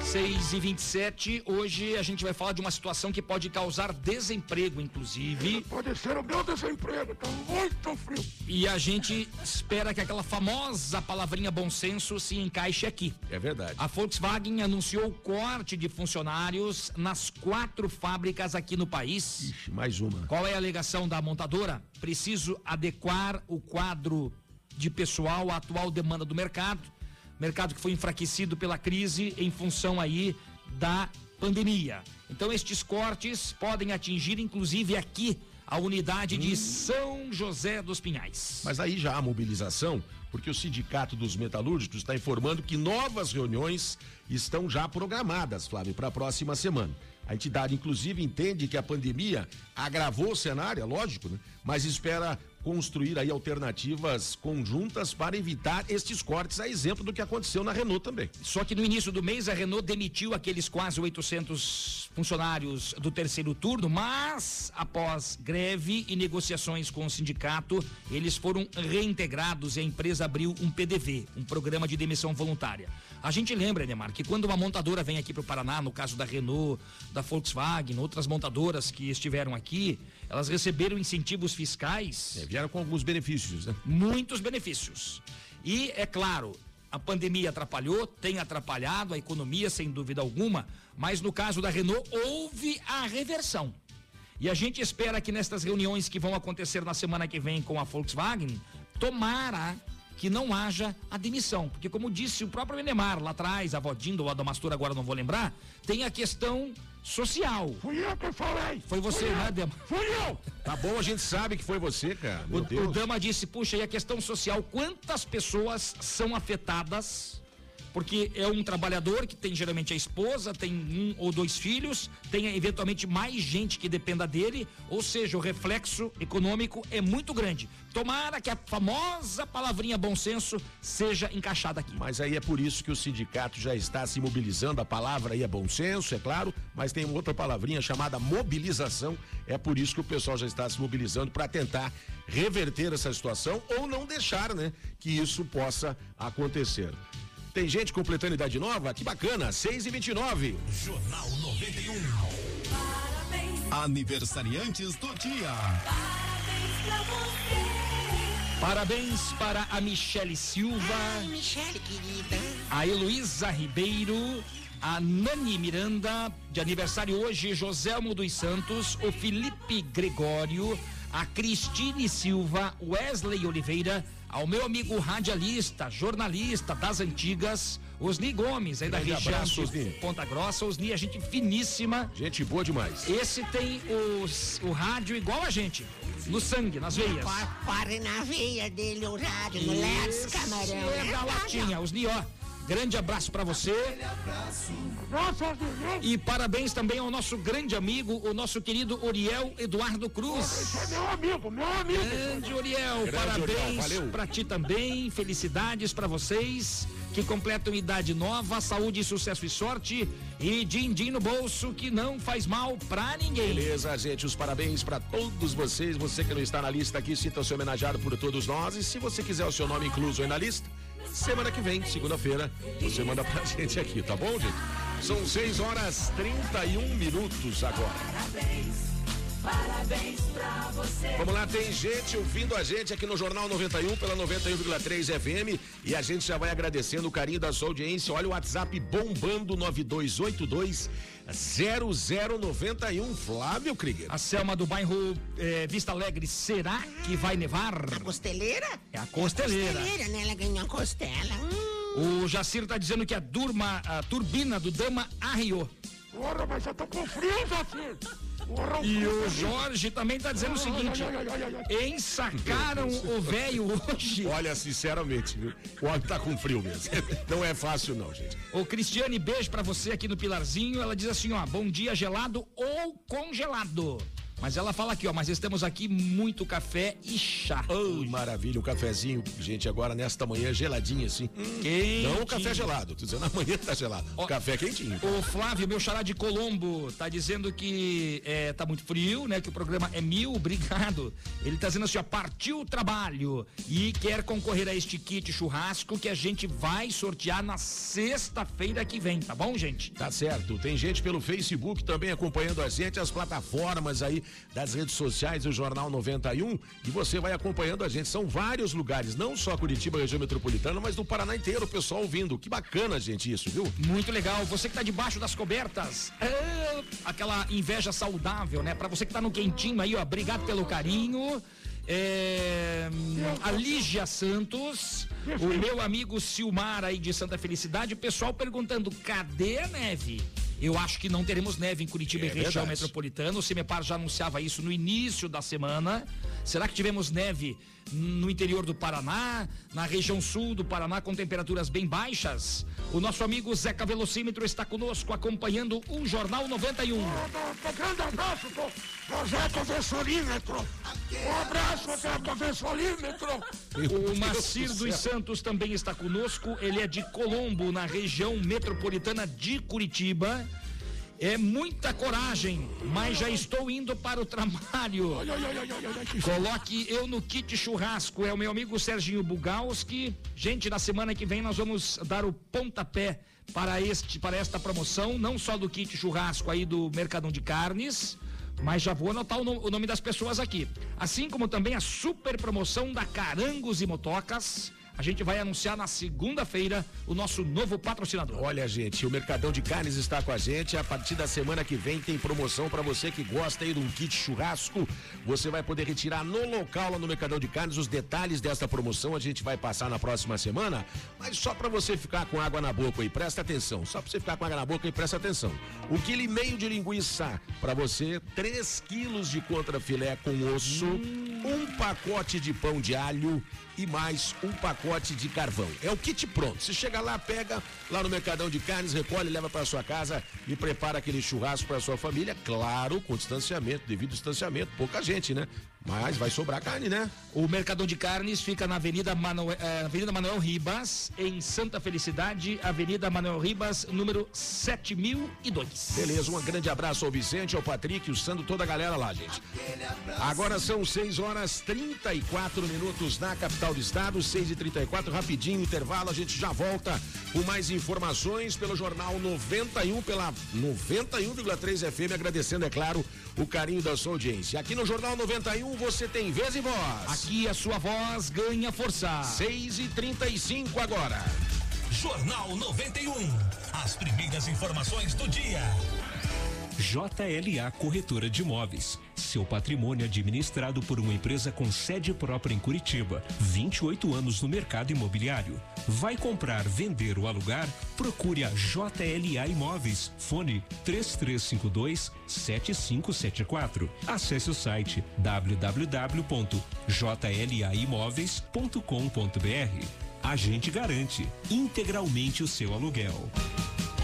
6 e 27 hoje a gente vai falar de uma situação que pode causar desemprego, inclusive. Pode ser o meu desemprego, tá muito frio. E a gente espera que aquela famosa palavrinha bom senso se encaixe aqui. É verdade. A Volkswagen anunciou o corte de funcionários nas quatro fábricas aqui no país. Ixi, mais uma. Qual é a alegação da montadora? Preciso adequar o quadro de pessoal à atual demanda do mercado. Mercado que foi enfraquecido pela crise em função aí da pandemia. Então estes cortes podem atingir inclusive aqui a unidade de São José dos Pinhais. Mas aí já há mobilização, porque o Sindicato dos Metalúrgicos está informando que novas reuniões estão já programadas, Flávio, para a próxima semana. A entidade, inclusive, entende que a pandemia agravou o cenário, é lógico, né? Mas espera construir aí alternativas conjuntas para evitar estes cortes, a exemplo do que aconteceu na Renault também. Só que no início do mês a Renault demitiu aqueles quase 800 funcionários do terceiro turno, mas após greve e negociações com o sindicato, eles foram reintegrados e a empresa abriu um PDV, um programa de demissão voluntária. A gente lembra, Neymar, que quando uma montadora vem aqui para o Paraná, no caso da Renault, da Volkswagen, outras montadoras que estiveram aqui, elas receberam incentivos fiscais. É, vieram com alguns benefícios, né? Muitos benefícios. E, é claro, a pandemia atrapalhou, tem atrapalhado a economia, sem dúvida alguma, mas no caso da Renault, houve a reversão. E a gente espera que nestas reuniões que vão acontecer na semana que vem com a Volkswagen, tomara que não haja a demissão. Porque, como disse o próprio Enemar lá atrás, a Vodinho ou a Damastura, agora não vou lembrar, tem a questão social. Fui eu que falei. Foi você, Fui né, eu. Dema? Fui eu. Tá bom, a gente sabe que foi você, cara. Meu O, Deus. o Dama disse, puxa, e a questão social, quantas pessoas são afetadas? Porque é um trabalhador que tem geralmente a esposa, tem um ou dois filhos, tem eventualmente mais gente que dependa dele, ou seja, o reflexo econômico é muito grande. Tomara que a famosa palavrinha bom senso seja encaixada aqui. Mas aí é por isso que o sindicato já está se mobilizando. A palavra aí é bom senso, é claro, mas tem outra palavrinha chamada mobilização. É por isso que o pessoal já está se mobilizando para tentar reverter essa situação ou não deixar, né, que isso possa acontecer. Tem gente completando idade nova? Que bacana, 6 e 29 Jornal 91. Aniversariantes do dia. Parabéns para a Michele Silva, Ai, Michele, querida. a Heloísa Ribeiro, a Nani Miranda, de aniversário hoje, Joselmo dos Santos, o Felipe Gregório, a Cristine Silva, Wesley Oliveira, ao meu amigo radialista, jornalista das antigas, Osni Gomes, aí da Grande região abraço, de Osni. Ponta Grossa. Osni, a gente finíssima. Gente boa demais. Esse tem os, o rádio igual a gente, no sangue, nas veias. Pa- Para na veia dele o rádio, no Let's Camarão. É da latinha, Osni, ó. Grande abraço pra você. E parabéns também ao nosso grande amigo, o nosso querido Oriel Eduardo Cruz. É meu amigo, meu amigo. Grande Oriel, Grande parabéns pra ti também, felicidades pra vocês que completam idade nova, saúde, sucesso e sorte e din-din no bolso que não faz mal pra ninguém. Beleza, gente, os parabéns para todos vocês. Você que não está na lista aqui, sinta-se homenageado por todos nós. E se você quiser o seu nome incluso aí na lista, semana que vem, segunda-feira, você manda pra gente aqui, tá bom, gente? São 6 horas 31 minutos agora. Vamos lá, tem gente ouvindo a gente aqui no Jornal 91 pela 91,3 FM e a gente já vai agradecendo o carinho da sua audiência. Olha o WhatsApp bombando 9282 0091 Flávio Krieger. A Selma do bairro eh, Vista Alegre, será que vai nevar? A costeleira? É a costeleira. Costeleira, né? Ela ganhou a costela. Hum. O Jaciro tá dizendo que a, durma, a turbina do Dama arriou. Porra, mas eu tô com frio, Jacir. E o. Jorge também tá dizendo o seguinte: ensacaram o velho hoje. Olha, sinceramente, viu? O homem tá com frio mesmo. Não é fácil, não, gente. Ô Cristiane, beijo pra você aqui no Pilarzinho. Ela diz assim, ó, bom dia gelado ou congelado. Mas ela fala aqui, ó, mas estamos aqui muito café e chá. Oh, maravilha, um cafezinho, gente, agora nesta manhã geladinho assim. Quentinho. Não o café gelado, tô dizendo amanhã tá gelado. Ó, café quentinho. O Flávio, meu xará de Colombo, tá dizendo que é, tá muito frio, né? Que o programa é mil, obrigado. Ele tá dizendo assim, ó, partiu o trabalho e quer concorrer a este kit churrasco que a gente vai sortear na sexta-feira que vem, tá bom, gente? Tá certo. Tem gente pelo Facebook também acompanhando a gente, as plataformas aí das redes sociais do Jornal 91 e você vai acompanhando a gente. São vários lugares, não só Curitiba, região metropolitana, mas do Paraná inteiro, o pessoal ouvindo. Que bacana, gente, isso, viu? Muito legal. Você que tá debaixo das cobertas, é, aquela inveja saudável, né? Pra você que tá no quentinho aí, ó, obrigado pelo carinho. É, a Lígia Santos, o meu amigo Silmar aí de Santa Felicidade, o pessoal perguntando: cadê a neve? Eu acho que não teremos neve em Curitiba É e região verdade. metropolitana. O Cimepar já anunciava isso no início da semana. Será que tivemos neve no interior do Paraná, na região sul do Paraná, com temperaturas bem baixas? O nosso amigo Zeca Velocímetro está conosco acompanhando o Jornal 91. Um grande abraço pro, pro Zé Conversolímetro. Um abraço, Zé Conversolímetro. O Macir dos Santos também está conosco. Ele é de Colombo, na região metropolitana de Curitiba. É muita coragem, mas já estou indo para o trabalho. Coloque eu no kit churrasco. É o meu amigo Serginho Bugalski. Gente, na semana que vem nós vamos dar o pontapé para este, para esta promoção, não só do kit churrasco aí do Mercadão de Carnes, mas já vou anotar o, no- o nome das pessoas aqui. Assim como também a super promoção da Carangos e Motocas. A gente vai anunciar na segunda-feira o nosso novo patrocinador. Olha, gente, o Mercadão de Carnes está com a gente. A partir da semana que vem tem promoção para você que gosta aí de um kit churrasco. Você vai poder retirar no local lá no Mercadão de Carnes os detalhes desta promoção. A gente vai passar na próxima semana, mas só para você ficar com água na boca aí, presta atenção. Só para você ficar com água na boca e presta atenção. Um quilo e meio de linguiça para você, 3 quilos de contrafilé com osso, um pacote de pão de alho e mais um pacote de carvão. É o kit pronto. Você chega lá, pega lá no Mercadão de Carnes, recolhe, leva para sua casa e prepara aquele churrasco para sua família, claro, com distanciamento, devido distanciamento, pouca gente, né? Mas vai sobrar carne, né? O Mercadão de Carnes fica na Avenida Manuel, eh, Avenida Manuel Ribas, em Santa Felicidade, Avenida Manuel Ribas, número 7002. Beleza, um grande abraço ao Vicente, ao Patrick, o Sandro, toda a galera lá, gente. Agora são 6 horas 34 minutos na capital do estado, 6 e 34 rapidinho, intervalo, a gente já volta com mais informações pelo Jornal 91, pela 91,3 FM, agradecendo, é claro, o carinho da sua audiência. Aqui no Jornal 91 você tem vez e voz. Aqui a sua voz ganha força. 6 e 35 agora. Jornal 91. As primeiras informações do dia. JLA Corretora de Imóveis. Seu patrimônio administrado por uma empresa com sede própria em Curitiba. 28 anos no mercado imobiliário. Vai comprar, vender ou alugar? Procure a JLA Imóveis. Fone 3352 7574. Acesse o site www.jlaimóveis.com.br. A gente garante integralmente o seu aluguel.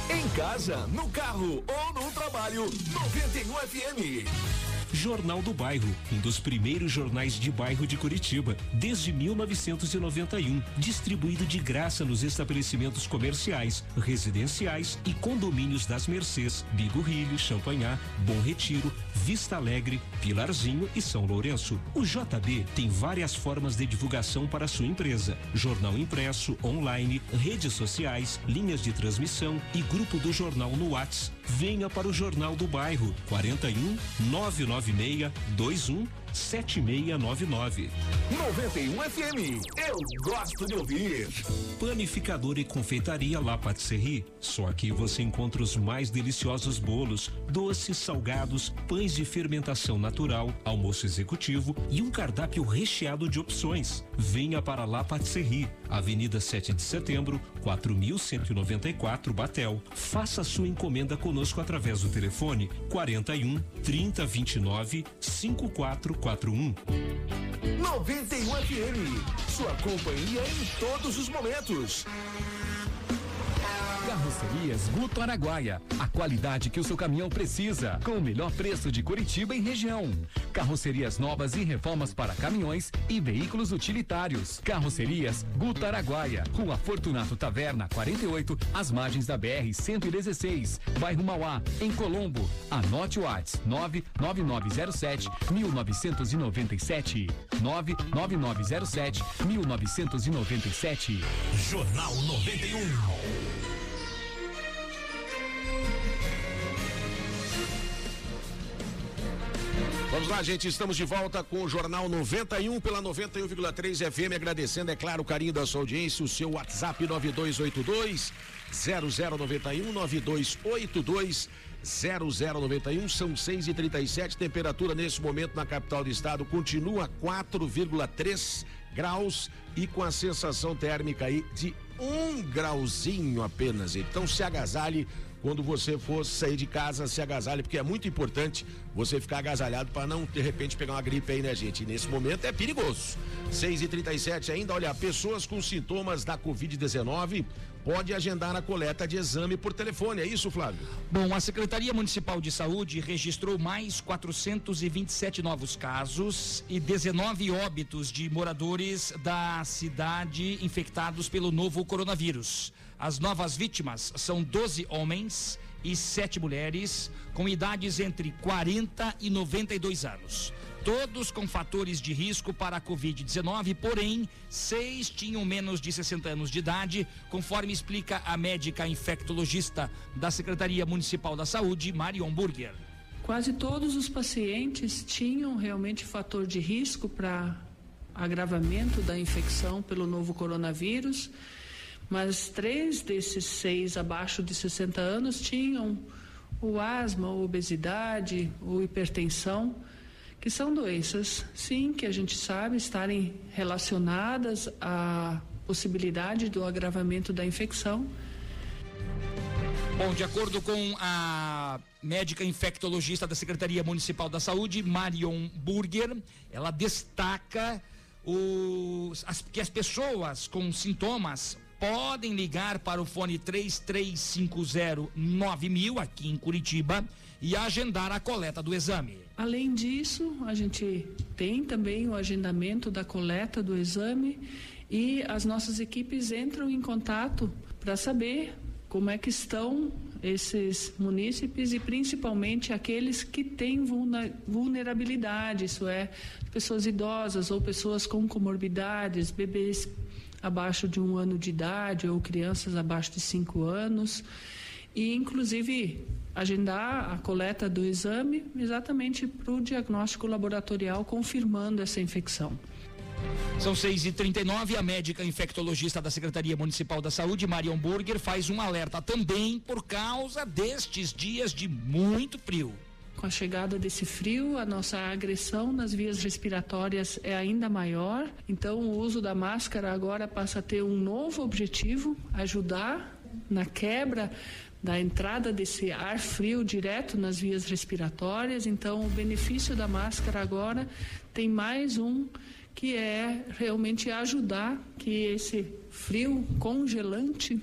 Em casa, no carro ou no trabalho, 91 FM. Jornal do Bairro, um dos primeiros jornais de bairro de Curitiba, desde 1991, distribuído de graça nos estabelecimentos comerciais, residenciais e condomínios das Mercês, Bigorrilho, Champanhar, Bom Retiro, Vista Alegre, Pilarzinho e São Lourenço. O JB tem várias formas de divulgação para sua empresa: jornal impresso, online, redes sociais, linhas de transmissão e grupo do jornal no Whats. Venha para o Jornal do Bairro 41 996 21 7699. 91 FM. Eu gosto de ouvir. Panificador e confeitaria La Patisserie. Só aqui você encontra os mais deliciosos bolos, doces, salgados, pães de fermentação natural, almoço executivo e um cardápio recheado de opções. Venha para La Patisserie, Avenida 7 de Setembro, 4194 Batel. Faça sua encomenda conosco através do telefone 41 3029 5441. 91 FM. Sua companhia em todos os momentos. Carrocerias Guto Araguaia. A qualidade que o seu caminhão precisa. Com o melhor preço de Curitiba em região. Carrocerias novas e reformas para caminhões e veículos utilitários. Carrocerias Guto Araguaia. Rua Fortunato Taverna 48, às margens da BR 116, bairro Mauá, em Colombo. Anote o WhatsApp 99907 1997. 99907 1997. Jornal 91. Vamos lá, gente, estamos de volta com o Jornal 91 pela 91,3 FM, agradecendo, é claro, o carinho da sua audiência, o seu WhatsApp 9282 0091 9282 0091, são 6 e 37 temperatura nesse momento na capital do estado continua 4,3 graus e com a sensação térmica aí de um grauzinho apenas. Então se agasalhe quando você for sair de casa, se agasalhe, porque é muito importante você ficar agasalhado para não de repente pegar uma gripe aí, né, gente? E nesse momento é perigoso. 6 e 37 ainda, olha, pessoas com sintomas da Covid-19 pode agendar a coleta de exame por telefone, é isso, Flávio? Bom, a Secretaria Municipal de Saúde registrou mais 427 novos casos e 19 óbitos de moradores da cidade infectados pelo novo coronavírus. As novas vítimas são 12 homens e sete mulheres com idades entre 40 e 92 anos. Todos com fatores de risco para a Covid-19, porém, seis tinham menos de 60 anos de idade, conforme explica a médica infectologista da Secretaria Municipal da Saúde, Marion Burger. Quase todos os pacientes tinham realmente fator de risco para agravamento da infecção pelo novo coronavírus, mas três desses seis abaixo de 60 anos tinham o asma, obesidade, ou hipertensão, que são doenças, sim, que a gente sabe estarem relacionadas à possibilidade do agravamento da infecção. Bom, de acordo com a médica infectologista da Secretaria Municipal da Saúde, Marion Burger, ela destaca os, as, que as pessoas com sintomas podem ligar para o fone 33509000 aqui em Curitiba e agendar a coleta do exame. Além disso, a gente tem também o agendamento da coleta do exame e as nossas equipes entram em contato para saber como é que estão esses munícipes e principalmente aqueles que têm vulnerabilidade, isso é, pessoas idosas ou pessoas com comorbidades, bebês abaixo de um ano de idade ou crianças abaixo de cinco anos e inclusive agendar a coleta do exame exatamente para o diagnóstico laboratorial confirmando essa infecção. São 6 e 39 A médica infectologista da Secretaria Municipal da Saúde, Marion Burger, faz um alerta também por causa destes dias de muito frio. Com a chegada desse frio, a nossa agressão nas vias respiratórias é ainda maior. Então, o uso da máscara agora passa a ter um novo objetivo: ajudar na quebra da entrada desse ar frio direto nas vias respiratórias. Então, o benefício da máscara agora tem mais um que é realmente ajudar que esse frio congelante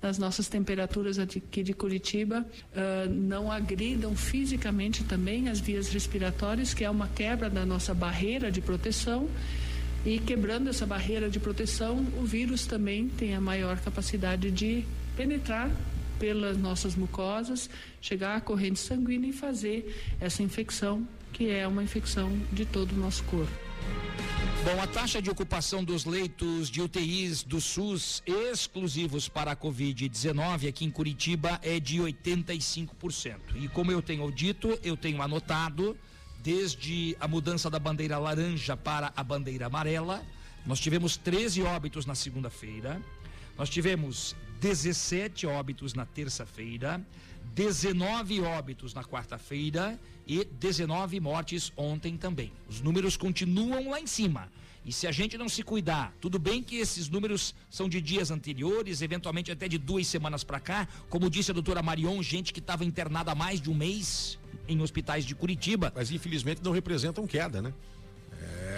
das nossas temperaturas aqui de Curitiba uh, não agridam fisicamente também as vias respiratórias, que é uma quebra da nossa barreira de proteção. E quebrando essa barreira de proteção, o vírus também tem a maior capacidade de penetrar pelas nossas mucosas, chegar à corrente sanguínea e fazer essa infecção, que é uma infecção de todo o nosso corpo. Bom, a taxa de ocupação dos leitos de UTIs do SUS exclusivos para a Covid-19 aqui em Curitiba é de 85%. E como eu tenho dito, eu tenho anotado, desde a mudança da bandeira laranja para a bandeira amarela, nós tivemos 13 óbitos na segunda-feira, nós tivemos 17 óbitos na terça-feira, 19 óbitos na quarta-feira e 19 mortes ontem também. Os números continuam lá em cima. E se a gente não se cuidar, tudo bem que esses números são de dias anteriores, eventualmente até de duas semanas para cá, como disse a doutora Marion, gente que estava internada há mais de um mês em hospitais de Curitiba. Mas infelizmente não representam queda, né?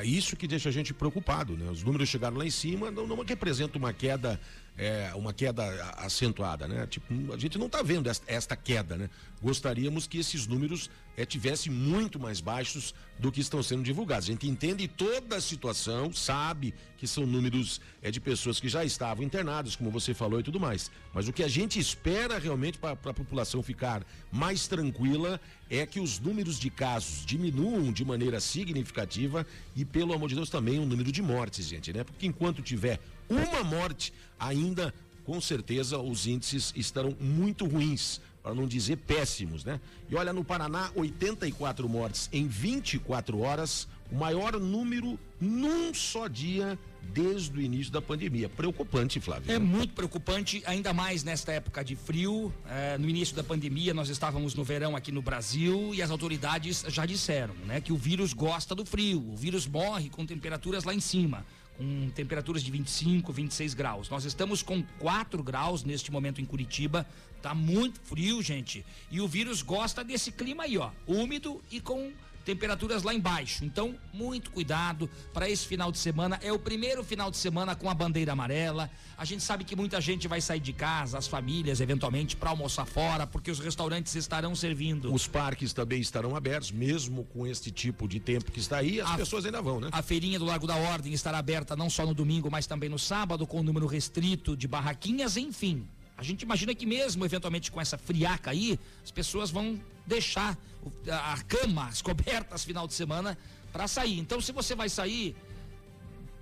É isso que deixa a gente preocupado, né? Os números chegaram lá em cima, não, não representa uma queda é, uma queda acentuada, né? Tipo, a gente não está vendo esta, queda, né? Gostaríamos que esses números é, tivessem muito mais baixos do que estão sendo divulgados. A gente entende toda a situação, sabe que são números é, de pessoas que já estavam internadas, como você falou e tudo mais. Mas o que a gente espera realmente para a população ficar mais tranquila é que os números de casos diminuam de maneira significativa e, pelo amor de Deus, também o número de mortes, gente, né? Porque enquanto tiver uma morte, ainda com certeza os índices estarão muito ruins, para não dizer péssimos, né? E olha, no Paraná, 84 mortes em 24 horas, o maior número num só dia desde o início da pandemia. Preocupante, Flávio. É muito preocupante, ainda mais nesta época de frio. É, no início da pandemia, nós estávamos no verão aqui no Brasil e as autoridades já disseram, né, que o vírus gosta do frio. O vírus morre com temperaturas lá em cima com temperaturas de 25, 26 graus. Nós estamos com 4 graus neste momento em Curitiba. Tá muito frio, gente. E o vírus gosta desse clima aí, ó, úmido e com temperaturas lá embaixo. Então, muito cuidado para esse final de semana. É o primeiro final de semana com a bandeira amarela. A gente sabe que muita gente vai sair de casa, as famílias, eventualmente, para almoçar fora, porque os restaurantes estarão servindo. Os parques também estarão abertos, mesmo com este tipo de tempo que está aí, as a, pessoas ainda vão, né? A feirinha do Largo da Ordem estará aberta não só no domingo, mas também no sábado, com um número restrito de barraquinhas, enfim A gente imagina que mesmo eventualmente com essa friaca aí, as pessoas vão deixar a cama, as cobertas final de semana para sair. Então, se você vai sair,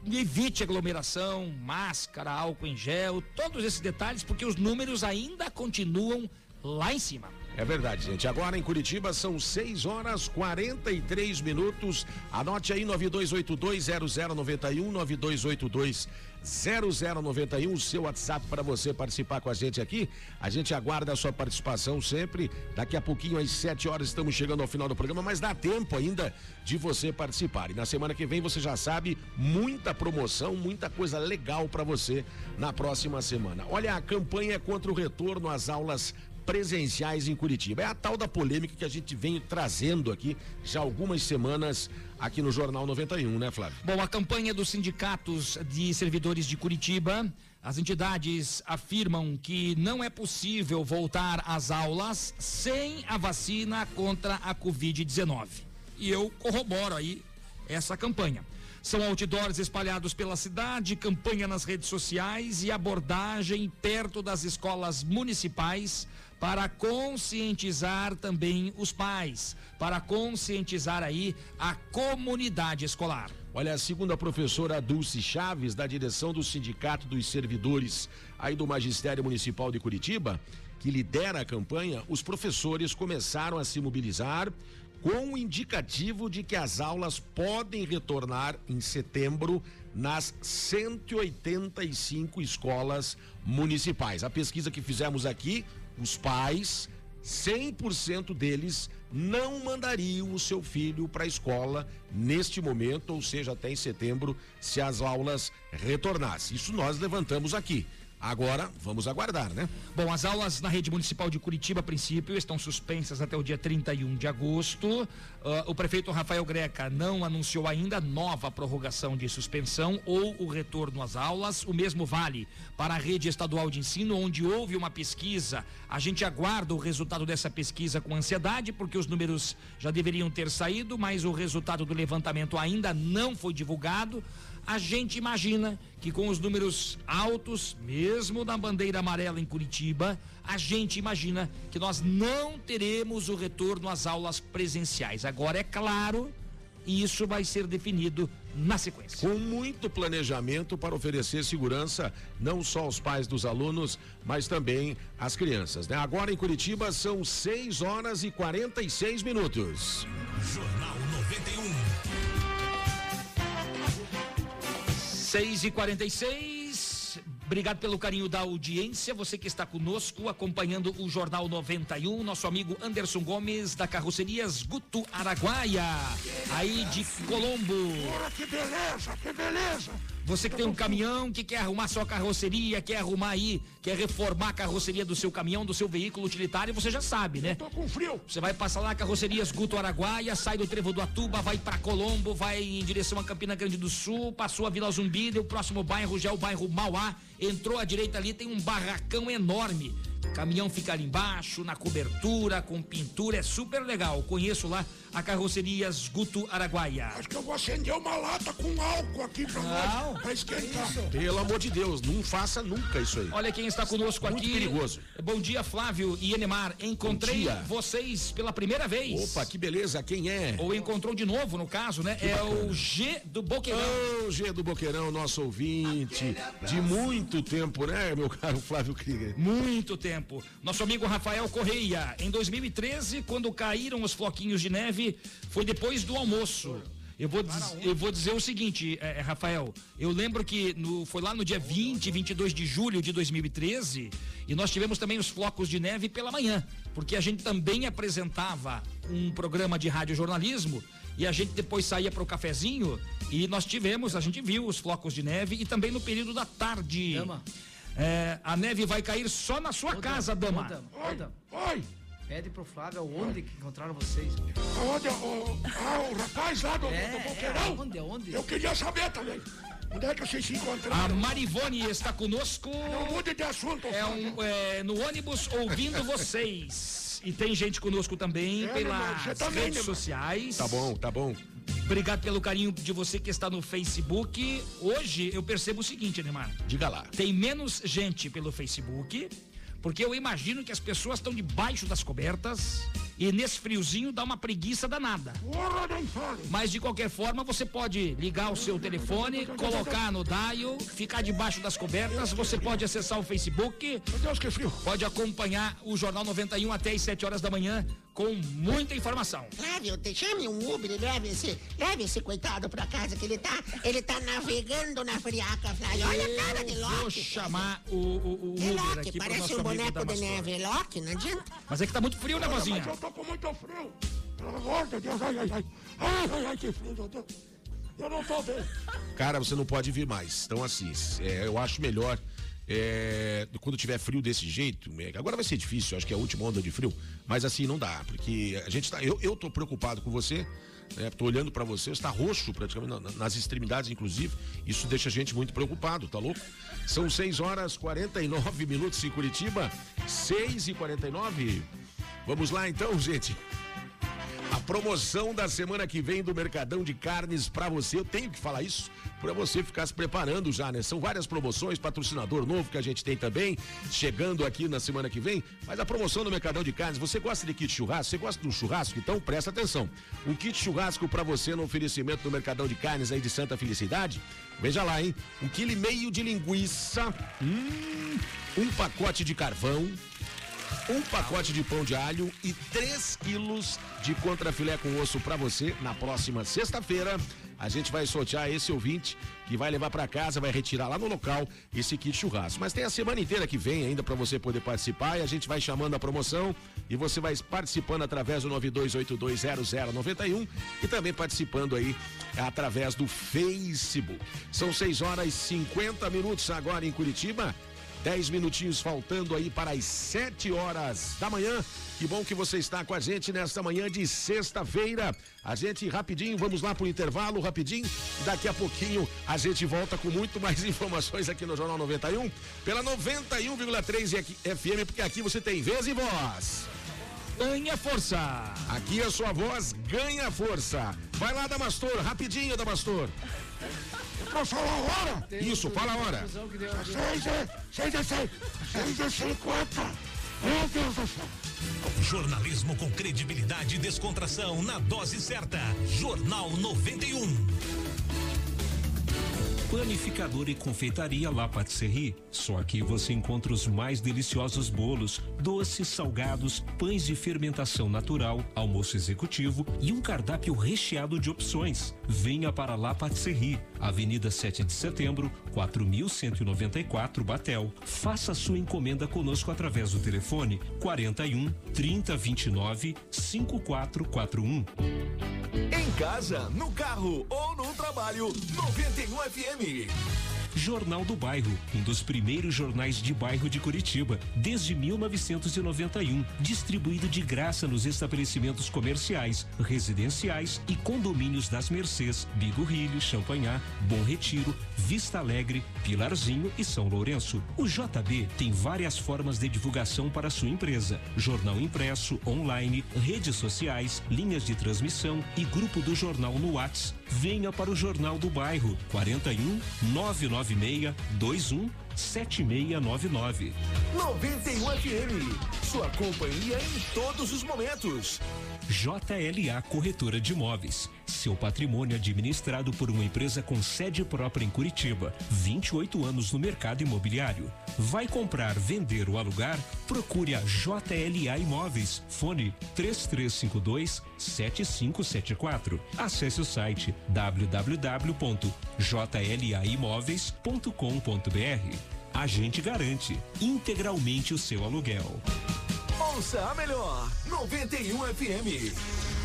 evite aglomeração, máscara, álcool em gel, todos esses detalhes, porque os números ainda continuam lá em cima. É verdade, gente. Agora em Curitiba são 6 horas 43 minutos. Anote aí 92820091, 92820091, o seu WhatsApp para você participar com a gente aqui. A gente aguarda a sua participação sempre. Daqui a pouquinho, às 7 horas, estamos chegando ao final do programa, mas dá tempo ainda de você participar. E na semana que vem, você já sabe, muita promoção, muita coisa legal para você na próxima semana. Olha, a campanha é contra o retorno às aulas presenciais em Curitiba. É a tal da polêmica que a gente vem trazendo aqui já algumas semanas aqui no Jornal 91, né, Flávio? Bom, a campanha dos sindicatos de servidores de Curitiba, as entidades afirmam que não é possível voltar às aulas sem a vacina contra a Covid-19. E eu corroboro aí essa campanha. São outdoors espalhados pela cidade, campanha nas redes sociais e abordagem perto das escolas municipais para conscientizar também os pais, para conscientizar aí a comunidade escolar. Olha, segundo a professora Dulce Chaves, da direção do Sindicato dos Servidores aí do Magistério Municipal de Curitiba, que lidera a campanha, os professores começaram a se mobilizar com o indicativo de que as aulas podem retornar em setembro nas 185 escolas municipais. A pesquisa que fizemos aqui, os pais, 100% deles não mandariam o seu filho para a escola neste momento, ou seja, até em setembro, se as aulas retornassem. Isso nós levantamos aqui. Agora, vamos aguardar, né? Bom, as aulas na rede municipal de Curitiba, a princípio, estão suspensas até o dia 31 de agosto. Ah, o prefeito Rafael Greca não anunciou ainda nova prorrogação de suspensão ou o retorno às aulas. O mesmo vale para a rede estadual de ensino, onde houve uma pesquisa. A gente aguarda o resultado dessa pesquisa com ansiedade, porque os números já deveriam ter saído, mas o resultado do levantamento ainda não foi divulgado. A gente imagina que com os números altos, mesmo da bandeira amarela em Curitiba, a gente imagina que nós não teremos o retorno às aulas presenciais. Agora é claro, isso vai ser definido na sequência. Com muito planejamento para oferecer segurança não só aos pais dos alunos, mas também às crianças. Né? Agora em Curitiba são 6 horas e 46 minutos. Jornal 91. 6 e 46 Obrigado pelo carinho da audiência. Você que está conosco acompanhando o Jornal 91, nosso amigo Anderson Gomes da Carrocerias Guto Araguaia, aí de Colombo. Que beleza, que beleza. Você que tem um caminhão, que quer arrumar sua carroceria, quer arrumar aí, quer reformar a carroceria do seu caminhão, do seu veículo utilitário, você já sabe, né? Tô com frio. Você vai passar lá Carrocerias Guto Araguaia, sai do Trevo do Atuba, vai pra Colombo, vai em direção a Campina Grande do Sul, passou a Vila Zumbi, o próximo bairro já é o bairro Mauá, entrou à direita ali, tem um barracão enorme. Caminhão fica ali embaixo, na cobertura, com pintura, é super legal. Conheço lá a Carrocerias Guto Araguaia. Acho que eu vou acender uma lata com álcool aqui pra nós, pra esquentar. Pelo amor de Deus, não faça nunca isso aí. Olha quem está conosco Muito aqui. perigoso. Bom dia, Flávio e Enemar. Encontrei vocês pela primeira vez. Opa, que beleza, quem é? Ou encontrou de novo, no caso, né? é o G do Boqueirão. Ô, G do Boqueirão, nosso ouvinte de muito tempo, né, meu caro Flávio Krieger? Muito tempo. Nosso amigo Rafael Correia, em 2013, quando caíram os floquinhos de neve, foi depois do almoço. Eu vou, diz- eu vou dizer o seguinte, é, é, Rafael, eu lembro que no- foi lá no dia 20, 22 de julho de 2013, e nós tivemos também os flocos de neve pela manhã, porque a gente também apresentava um programa de radiojornalismo, e a gente depois saía para o cafezinho, e nós tivemos, a gente viu os flocos de neve, e também no período da tarde. É, a neve vai cair só na sua casa, dama. Ô, dama, ô, dama. Oi, Pede pro Flávio onde que encontraram vocês. onde, o, ah, o rapaz lá do, É, do é, Boqueirão? onde, onde? Eu queria saber também. Onde é que vocês se A encontraram? Marivone está conosco. Não mude de assunto, É Flávio. um, é, no ônibus ouvindo vocês. E tem gente conosco também É, pelas também, redes sociais. Tá bom, tá bom. Obrigado pelo carinho de você que está no Facebook. Hoje eu percebo o seguinte, Neymar. Diga lá. Tem menos gente pelo Facebook, Porque eu imagino que as pessoas estão debaixo das cobertas e nesse friozinho dá uma preguiça danada. Mas de qualquer forma, você pode ligar o seu telefone, colocar no dial, ficar debaixo das cobertas, você pode acessar o Facebook, pode acompanhar o Jornal 91 até as 7 horas da manhã com muita informação. Flávio, te chame um Uber e leve esse, leve esse coitado pra casa que ele tá, ele tá navegando na friaca, Flávio. Olha a cara de Loki. Vou chamar o, o, o É Uber Loki, aqui parece um boneco de neve. Loki, não adianta. Mas é que tá muito frio, né, vozinha? Tô com muito frio. Pelo amor de Deus, ai, ai, ai. Ai, ai, ai, que frio, meu Deus. Eu não tô bem. Cara, você não pode vir mais. Então, assim, é, eu acho melhor. é, quando tiver frio desse jeito, é, agora vai ser difícil, acho que é a última onda de frio, mas assim não dá, porque a gente tá. Eu, eu tô preocupado com você, né, tô olhando pra você, está roxo praticamente na- nas extremidades, inclusive. Isso deixa a gente muito preocupado, tá louco? São 6 horas 49 minutos em Curitiba, 6 e 49 Vamos lá então, gente. A promoção da semana que vem do Mercadão de Carnes pra você, eu tenho que falar isso pra você ficar se preparando já, né? São várias promoções, patrocinador novo que a gente tem também, chegando aqui na semana que vem. Mas a promoção do Mercadão de Carnes, você gosta de kit churrasco? Você gosta um churrasco? Então presta atenção. Um kit churrasco pra você no oferecimento do Mercadão de Carnes aí de Santa Felicidade. Veja lá, hein? Um quilo e meio de linguiça, hum, um pacote de carvão, um pacote de pão de alho e 3 quilos de contrafilé com osso para você na próxima sexta-feira. A gente vai sortear esse ouvinte que vai levar para casa, vai retirar lá no local esse kit churrasco. Mas tem a semana inteira que vem ainda para você poder participar e a gente vai chamando a promoção e você vai participando através do 92820091 e também participando aí através do Facebook. São 6 horas e 50 minutos agora em Curitiba. 10 minutinhos faltando aí para as 7 horas da manhã. Que bom que você está com a gente nesta manhã de sexta-feira. A gente rapidinho, vamos lá pro intervalo, rapidinho. Daqui a pouquinho a gente volta com muito mais informações aqui no Jornal 91, pela 91,3 aqui- FM, porque aqui você tem vez e voz. Ganha força. Aqui a sua voz ganha força. Vai lá, Damastor, rapidinho, Damastor. Posso falar a hora? Isso, fala a hora. Seis e, seis e seis, seis e cinquenta. Meu Deus do céu. Jornalismo com credibilidade e descontração na dose certa. Jornal 91. Panificador e confeitaria La Patisserie. Só aqui você encontra os mais deliciosos bolos, doces, salgados, pães de fermentação natural, almoço executivo e um cardápio recheado de opções. Venha para La Patisserie, Avenida 7 de Setembro, 4194 Batel. Faça sua encomenda conosco através do telefone 41 3029 5441. Em casa, no carro ou no trabalho, 91 FM. meeting. Jornal do Bairro, um dos primeiros jornais de bairro de Curitiba, desde 1991, distribuído de graça nos estabelecimentos comerciais, residenciais e condomínios das Mercês, Bigorrilho, Champanhar, Bom Retiro, Vista Alegre, Pilarzinho e São Lourenço. O JB tem várias formas de divulgação para sua empresa: jornal impresso, online, redes sociais, linhas de transmissão e grupo do jornal no Whats. Venha para o Jornal do Bairro 41 996 21 7699. 91 FM. Sua companhia em todos os momentos. JLA Corretora de Imóveis. Seu patrimônio administrado por uma empresa com sede própria em Curitiba. 28 anos no mercado imobiliário. Vai comprar, vender ou alugar? Procure a JLA Imóveis. Fone 3352 7574. Acesse o site www.jlaimóveis.com.br. A gente garante integralmente o seu aluguel. Ouça a melhor, 91 FM.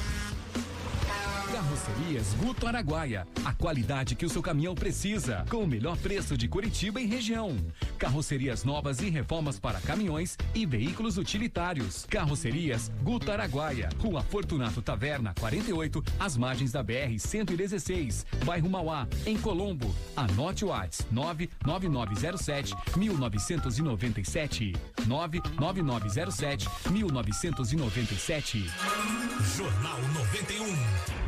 Carrocerias Guto Araguaia. A qualidade que o seu caminhão precisa. Com o melhor preço de Curitiba e região. Carrocerias novas e reformas para caminhões e veículos utilitários. Carrocerias Guto Araguaia. Rua Fortunato Taverna, 48, às margens da BR 116, bairro Mauá, em Colombo. Anote o WhatsApp 99907 1997. 99907 1997. Jornal 91.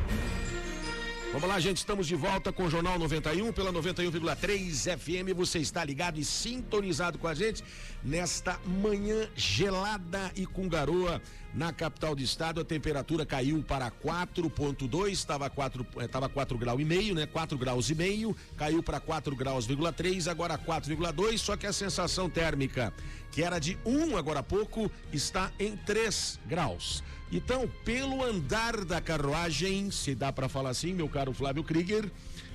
Vamos lá, gente, estamos de volta com o Jornal 91 pela 91,3 FM. Você está ligado e sintonizado com a gente nesta manhã gelada e com garoa na capital do estado. A temperatura caiu para 4.2, estava 4 estava 4 graus e meio, né? 4 graus e meio, caiu para 4 graus,3, agora 4,2, só que a sensação térmica, que era de 1 agora há pouco, está em 3 graus. Então, pelo andar da carruagem, se dá para falar assim, meu caro Flávio Krieger,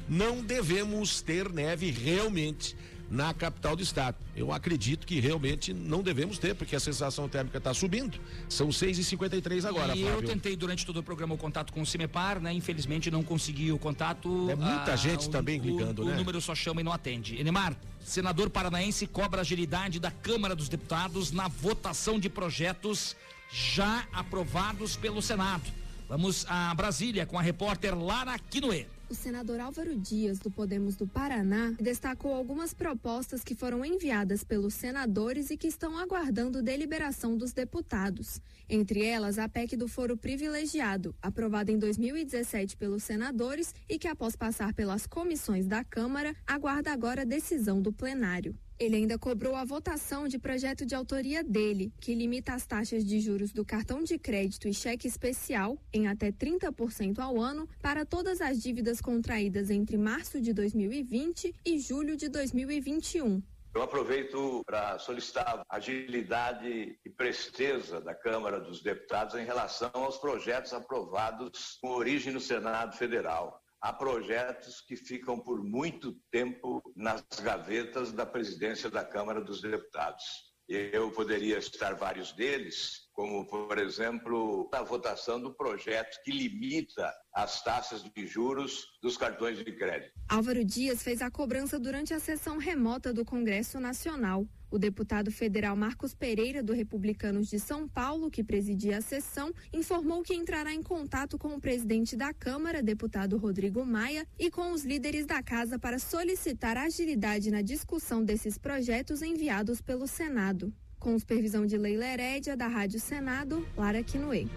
não devemos ter neve realmente na capital do estado. Eu acredito que realmente não devemos ter, porque a sensação térmica está subindo. São 6h53 agora, E Flávio. eu tentei durante todo o programa o contato com o Cimepar, né? Infelizmente não consegui o contato. É muita gente o- também ligando, o, né? O número só chama e não atende. Enemar, senador paranaense cobra agilidade da Câmara dos Deputados na votação de projetos já aprovados pelo Senado. Vamos a Brasília com a repórter Lara Quinoe. O senador Álvaro Dias, do Podemos do Paraná, destacou algumas propostas que foram enviadas pelos senadores e que estão aguardando deliberação dos deputados. Entre elas, a PEC do Foro Privilegiado, aprovada em 2017 pelos senadores e que, após passar pelas comissões da Câmara, aguarda agora decisão do plenário. Ele ainda cobrou a votação de projeto de autoria dele, que limita as taxas de juros do cartão de crédito e cheque especial em até 30% ao ano para todas as dívidas contraídas entre março de 2020 e julho de 2021. Eu aproveito para solicitar agilidade e presteza da Câmara dos Deputados em relação aos projetos aprovados com origem no Senado Federal. Há projetos que ficam por muito tempo nas gavetas da presidência da Câmara dos Deputados. Eu poderia citar vários deles, como, por exemplo, a votação do projeto que limita as taxas de juros dos cartões de crédito. Álvaro Dias fez a cobrança durante a sessão remota do Congresso Nacional. O deputado federal Marcos Pereira, do Republicanos de São Paulo, que presidia a sessão, informou que entrará em contato com o presidente da Câmara, deputado Rodrigo Maia, e com os líderes da casa para solicitar agilidade na discussão desses projetos enviados pelo Senado. Com supervisão de Leila Herédia, da Rádio Senado, Lara Quinoe.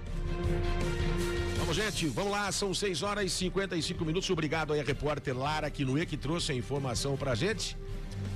Vamos, gente, vamos lá, são 6 horas e 55 minutos. Obrigado aí a repórter Lara Quinoe que trouxe a informação pra gente.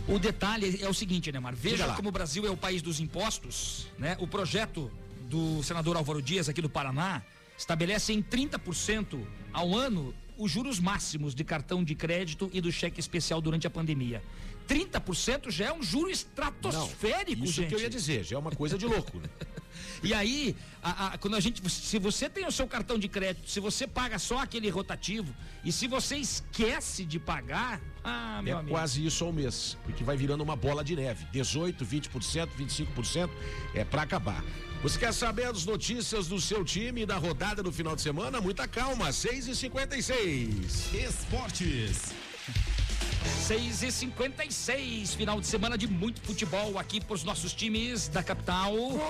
O detalhe é o seguinte, Neymar. Veja como o Brasil é o país dos impostos, né? O projeto do senador Álvaro Dias aqui do Paraná estabelece em 30% ao ano os juros máximos de cartão de crédito e do cheque especial durante a pandemia. 30% já é um juro estratosférico, Isso gente. que eu ia dizer, já é uma coisa de louco, né? E aí, a- a- quando a gente, se você tem o seu cartão de crédito, se você paga só aquele rotativo e se você esquece de pagar, ah, meu é amigo. quase isso ao mês, porque vai virando uma bola de neve. 18, 20%, 25% é pra acabar. Você quer saber as notícias do seu time e da rodada do final de semana? Muita calma, 6 e 56 Esportes. 6 e 56 final de semana de muito futebol aqui pros nossos times da capital. O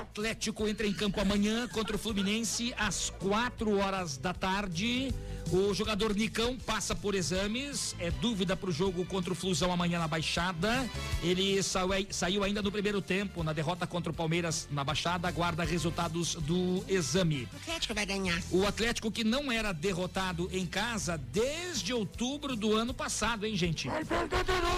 Atlético entra em campo amanhã contra o Fluminense às 4 horas da tarde. O jogador Nicão passa por exames, é dúvida pro jogo contra o Flusão amanhã na Baixada. Ele saiu, saiu ainda no primeiro tempo, na derrota contra o Palmeiras na Baixada, aguarda resultados do exame. O Atlético vai ganhar. O Atlético que não era derrotado em casa desde outubro do ano passado, hein, gente?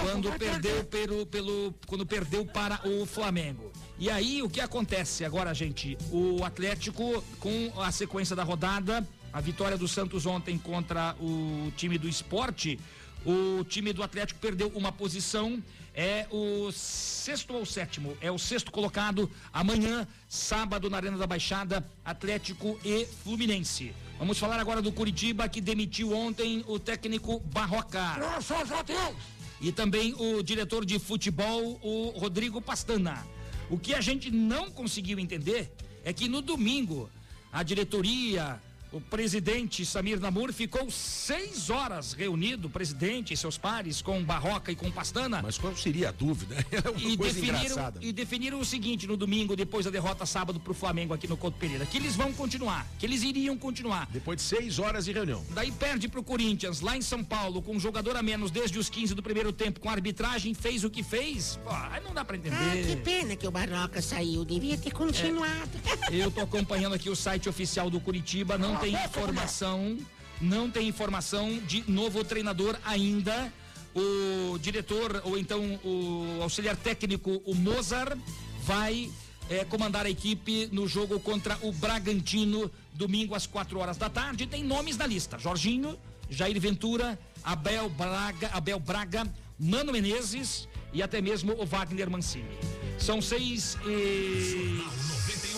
Quando perdeu pelo, pelo quando perdeu para o Flamengo. E aí o que acontece agora, gente? O Atlético com a sequência da rodada, a vitória do Santos ontem contra o time do Esporte, o time do Atlético perdeu uma posição, é o sexto ou sétimo, é o sexto colocado amanhã, sábado na Arena da Baixada, Atlético e Fluminense. Vamos falar agora do Curitiba que demitiu ontem o técnico Barroca. Graças a Deus! E também o diretor de futebol, o Rodrigo Pastana. O que a gente não conseguiu entender é que no domingo a diretoria, o presidente Samir Namur ficou seis horas reunido, o presidente e seus pares, com Barroca e com Pastana. Mas qual seria a dúvida? É uma E coisa definiram, engraçada. e definiram o seguinte no domingo, depois da derrota sábado pro Flamengo aqui no Couto Pereira, que eles vão continuar, que eles iriam continuar. Depois de seis horas de reunião. Daí perde pro Corinthians, lá em São Paulo, com um jogador a menos desde os 15 do primeiro tempo, com a arbitragem, fez o que fez. Pô, aí não dá pra entender. Ah, que pena que o Barroca saiu. Devia ter continuado. Eu tô acompanhando aqui o site oficial do Curitiba, não tem informação não tem informação de novo treinador ainda. O diretor, ou então o auxiliar técnico, o Mozart, vai é, comandar a equipe no jogo contra o Bragantino, domingo às 4 horas da tarde. Tem nomes na lista: Jorginho, Jair Ventura, Abel Braga, Abel Braga, Mano Menezes e até mesmo o Wagner Mancini. São seis e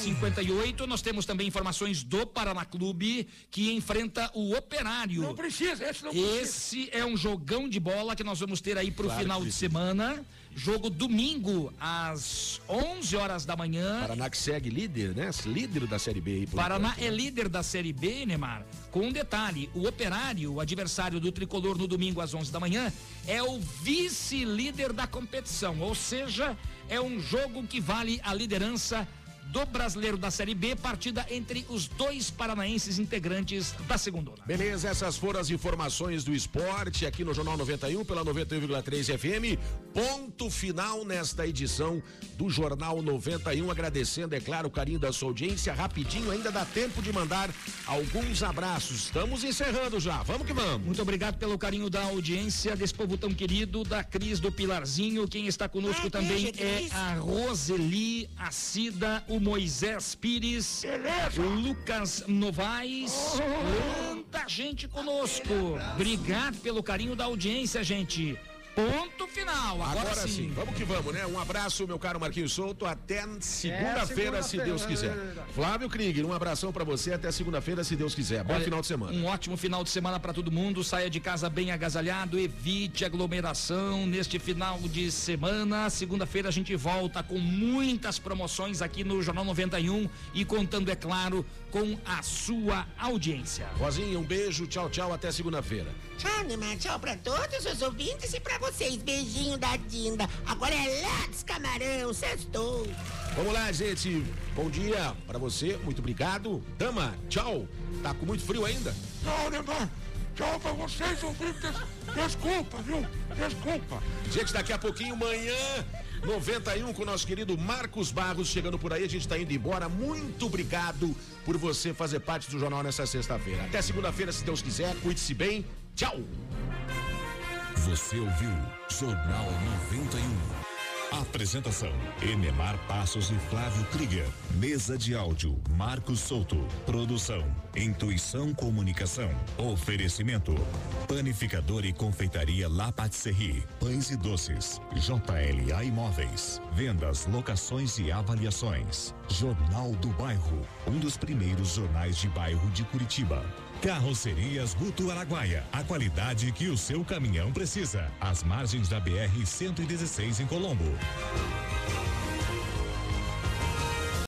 58. Nós temos também informações do Paraná Clube que enfrenta o Operário. Não precisa, esse não precisa. Esse é um jogão de bola que nós vamos ter aí pro Claro final de precisa. semana. Jogo domingo às 11 horas da manhã. Paraná que segue líder, né? Líder da Série B aí. por Paraná enquanto. é líder da Série B, Neymar. Com um detalhe: o Operário, o adversário do tricolor no domingo às 11 da manhã, é o vice-líder da competição. Ou seja, é um jogo que vale a liderança do brasileiro da Série B, partida entre os dois paranaenses integrantes da segunda. Beleza, essas foram as informações do esporte aqui no Jornal 91 pela 91,3 FM. Ponto final nesta edição do Jornal 91. Agradecendo, é claro, o carinho da sua audiência. Rapidinho, ainda dá tempo de mandar alguns abraços. Estamos encerrando já. Vamos que vamos. Muito obrigado pelo carinho da audiência, desse povo tão querido, da Cris do Pilarzinho. Quem está conosco Ah, também é a Roseli, a Cida, o Moisés Pires, o Lucas Novaes. Muita gente conosco. Obrigado pelo carinho da audiência, gente. Ponto final. Agora, Agora, sim. vamos que vamos, né? Um abraço, meu caro Marquinhos Souto, até segunda-feira, se segunda-feira. Deus quiser. Flávio Krieger, um abração pra você até segunda-feira, se Deus quiser. Bom Olha, final de semana. Um ótimo final de semana para todo mundo. Saia de casa bem agasalhado, evite aglomeração neste final de semana. Segunda-feira a gente volta com muitas promoções aqui no Jornal 91 e contando, é claro, com a sua audiência. Rosinha, um beijo, tchau, tchau, até segunda-feira. Tchau, Neymar. Tchau pra todos os ouvintes e pra vocês. Beijinho da Dinda. Agora é Let's Camarão. Sextou. Vamos lá, gente. Bom dia pra você, muito obrigado. Dama, tchau. Tá com muito frio ainda? Tchau, Neymar. Tchau pra vocês, ouvintes. Desculpa, viu? Desculpa. Gente, daqui a pouquinho, manhã, 91, com o nosso querido Marcos Barros chegando por aí. A gente tá indo embora. Muito obrigado por você fazer parte do jornal nessa sexta-feira. Até segunda-feira, se Deus quiser. Cuide-se bem. Tchau. Você ouviu Jornal 91. Apresentação: Enemar Passos e Flávio Krieger. Mesa de áudio: Marcos Souto. Produção: Intuição Comunicação. Oferecimento: Panificador e Confeitaria La Patisserie. Pães e doces. JLA Imóveis. Vendas, locações e avaliações. Jornal do Bairro. Um dos primeiros jornais de bairro de Curitiba. Carrocerias Guto Araguaia. A qualidade que o seu caminhão precisa. Às margens da BR 116 em Colombo.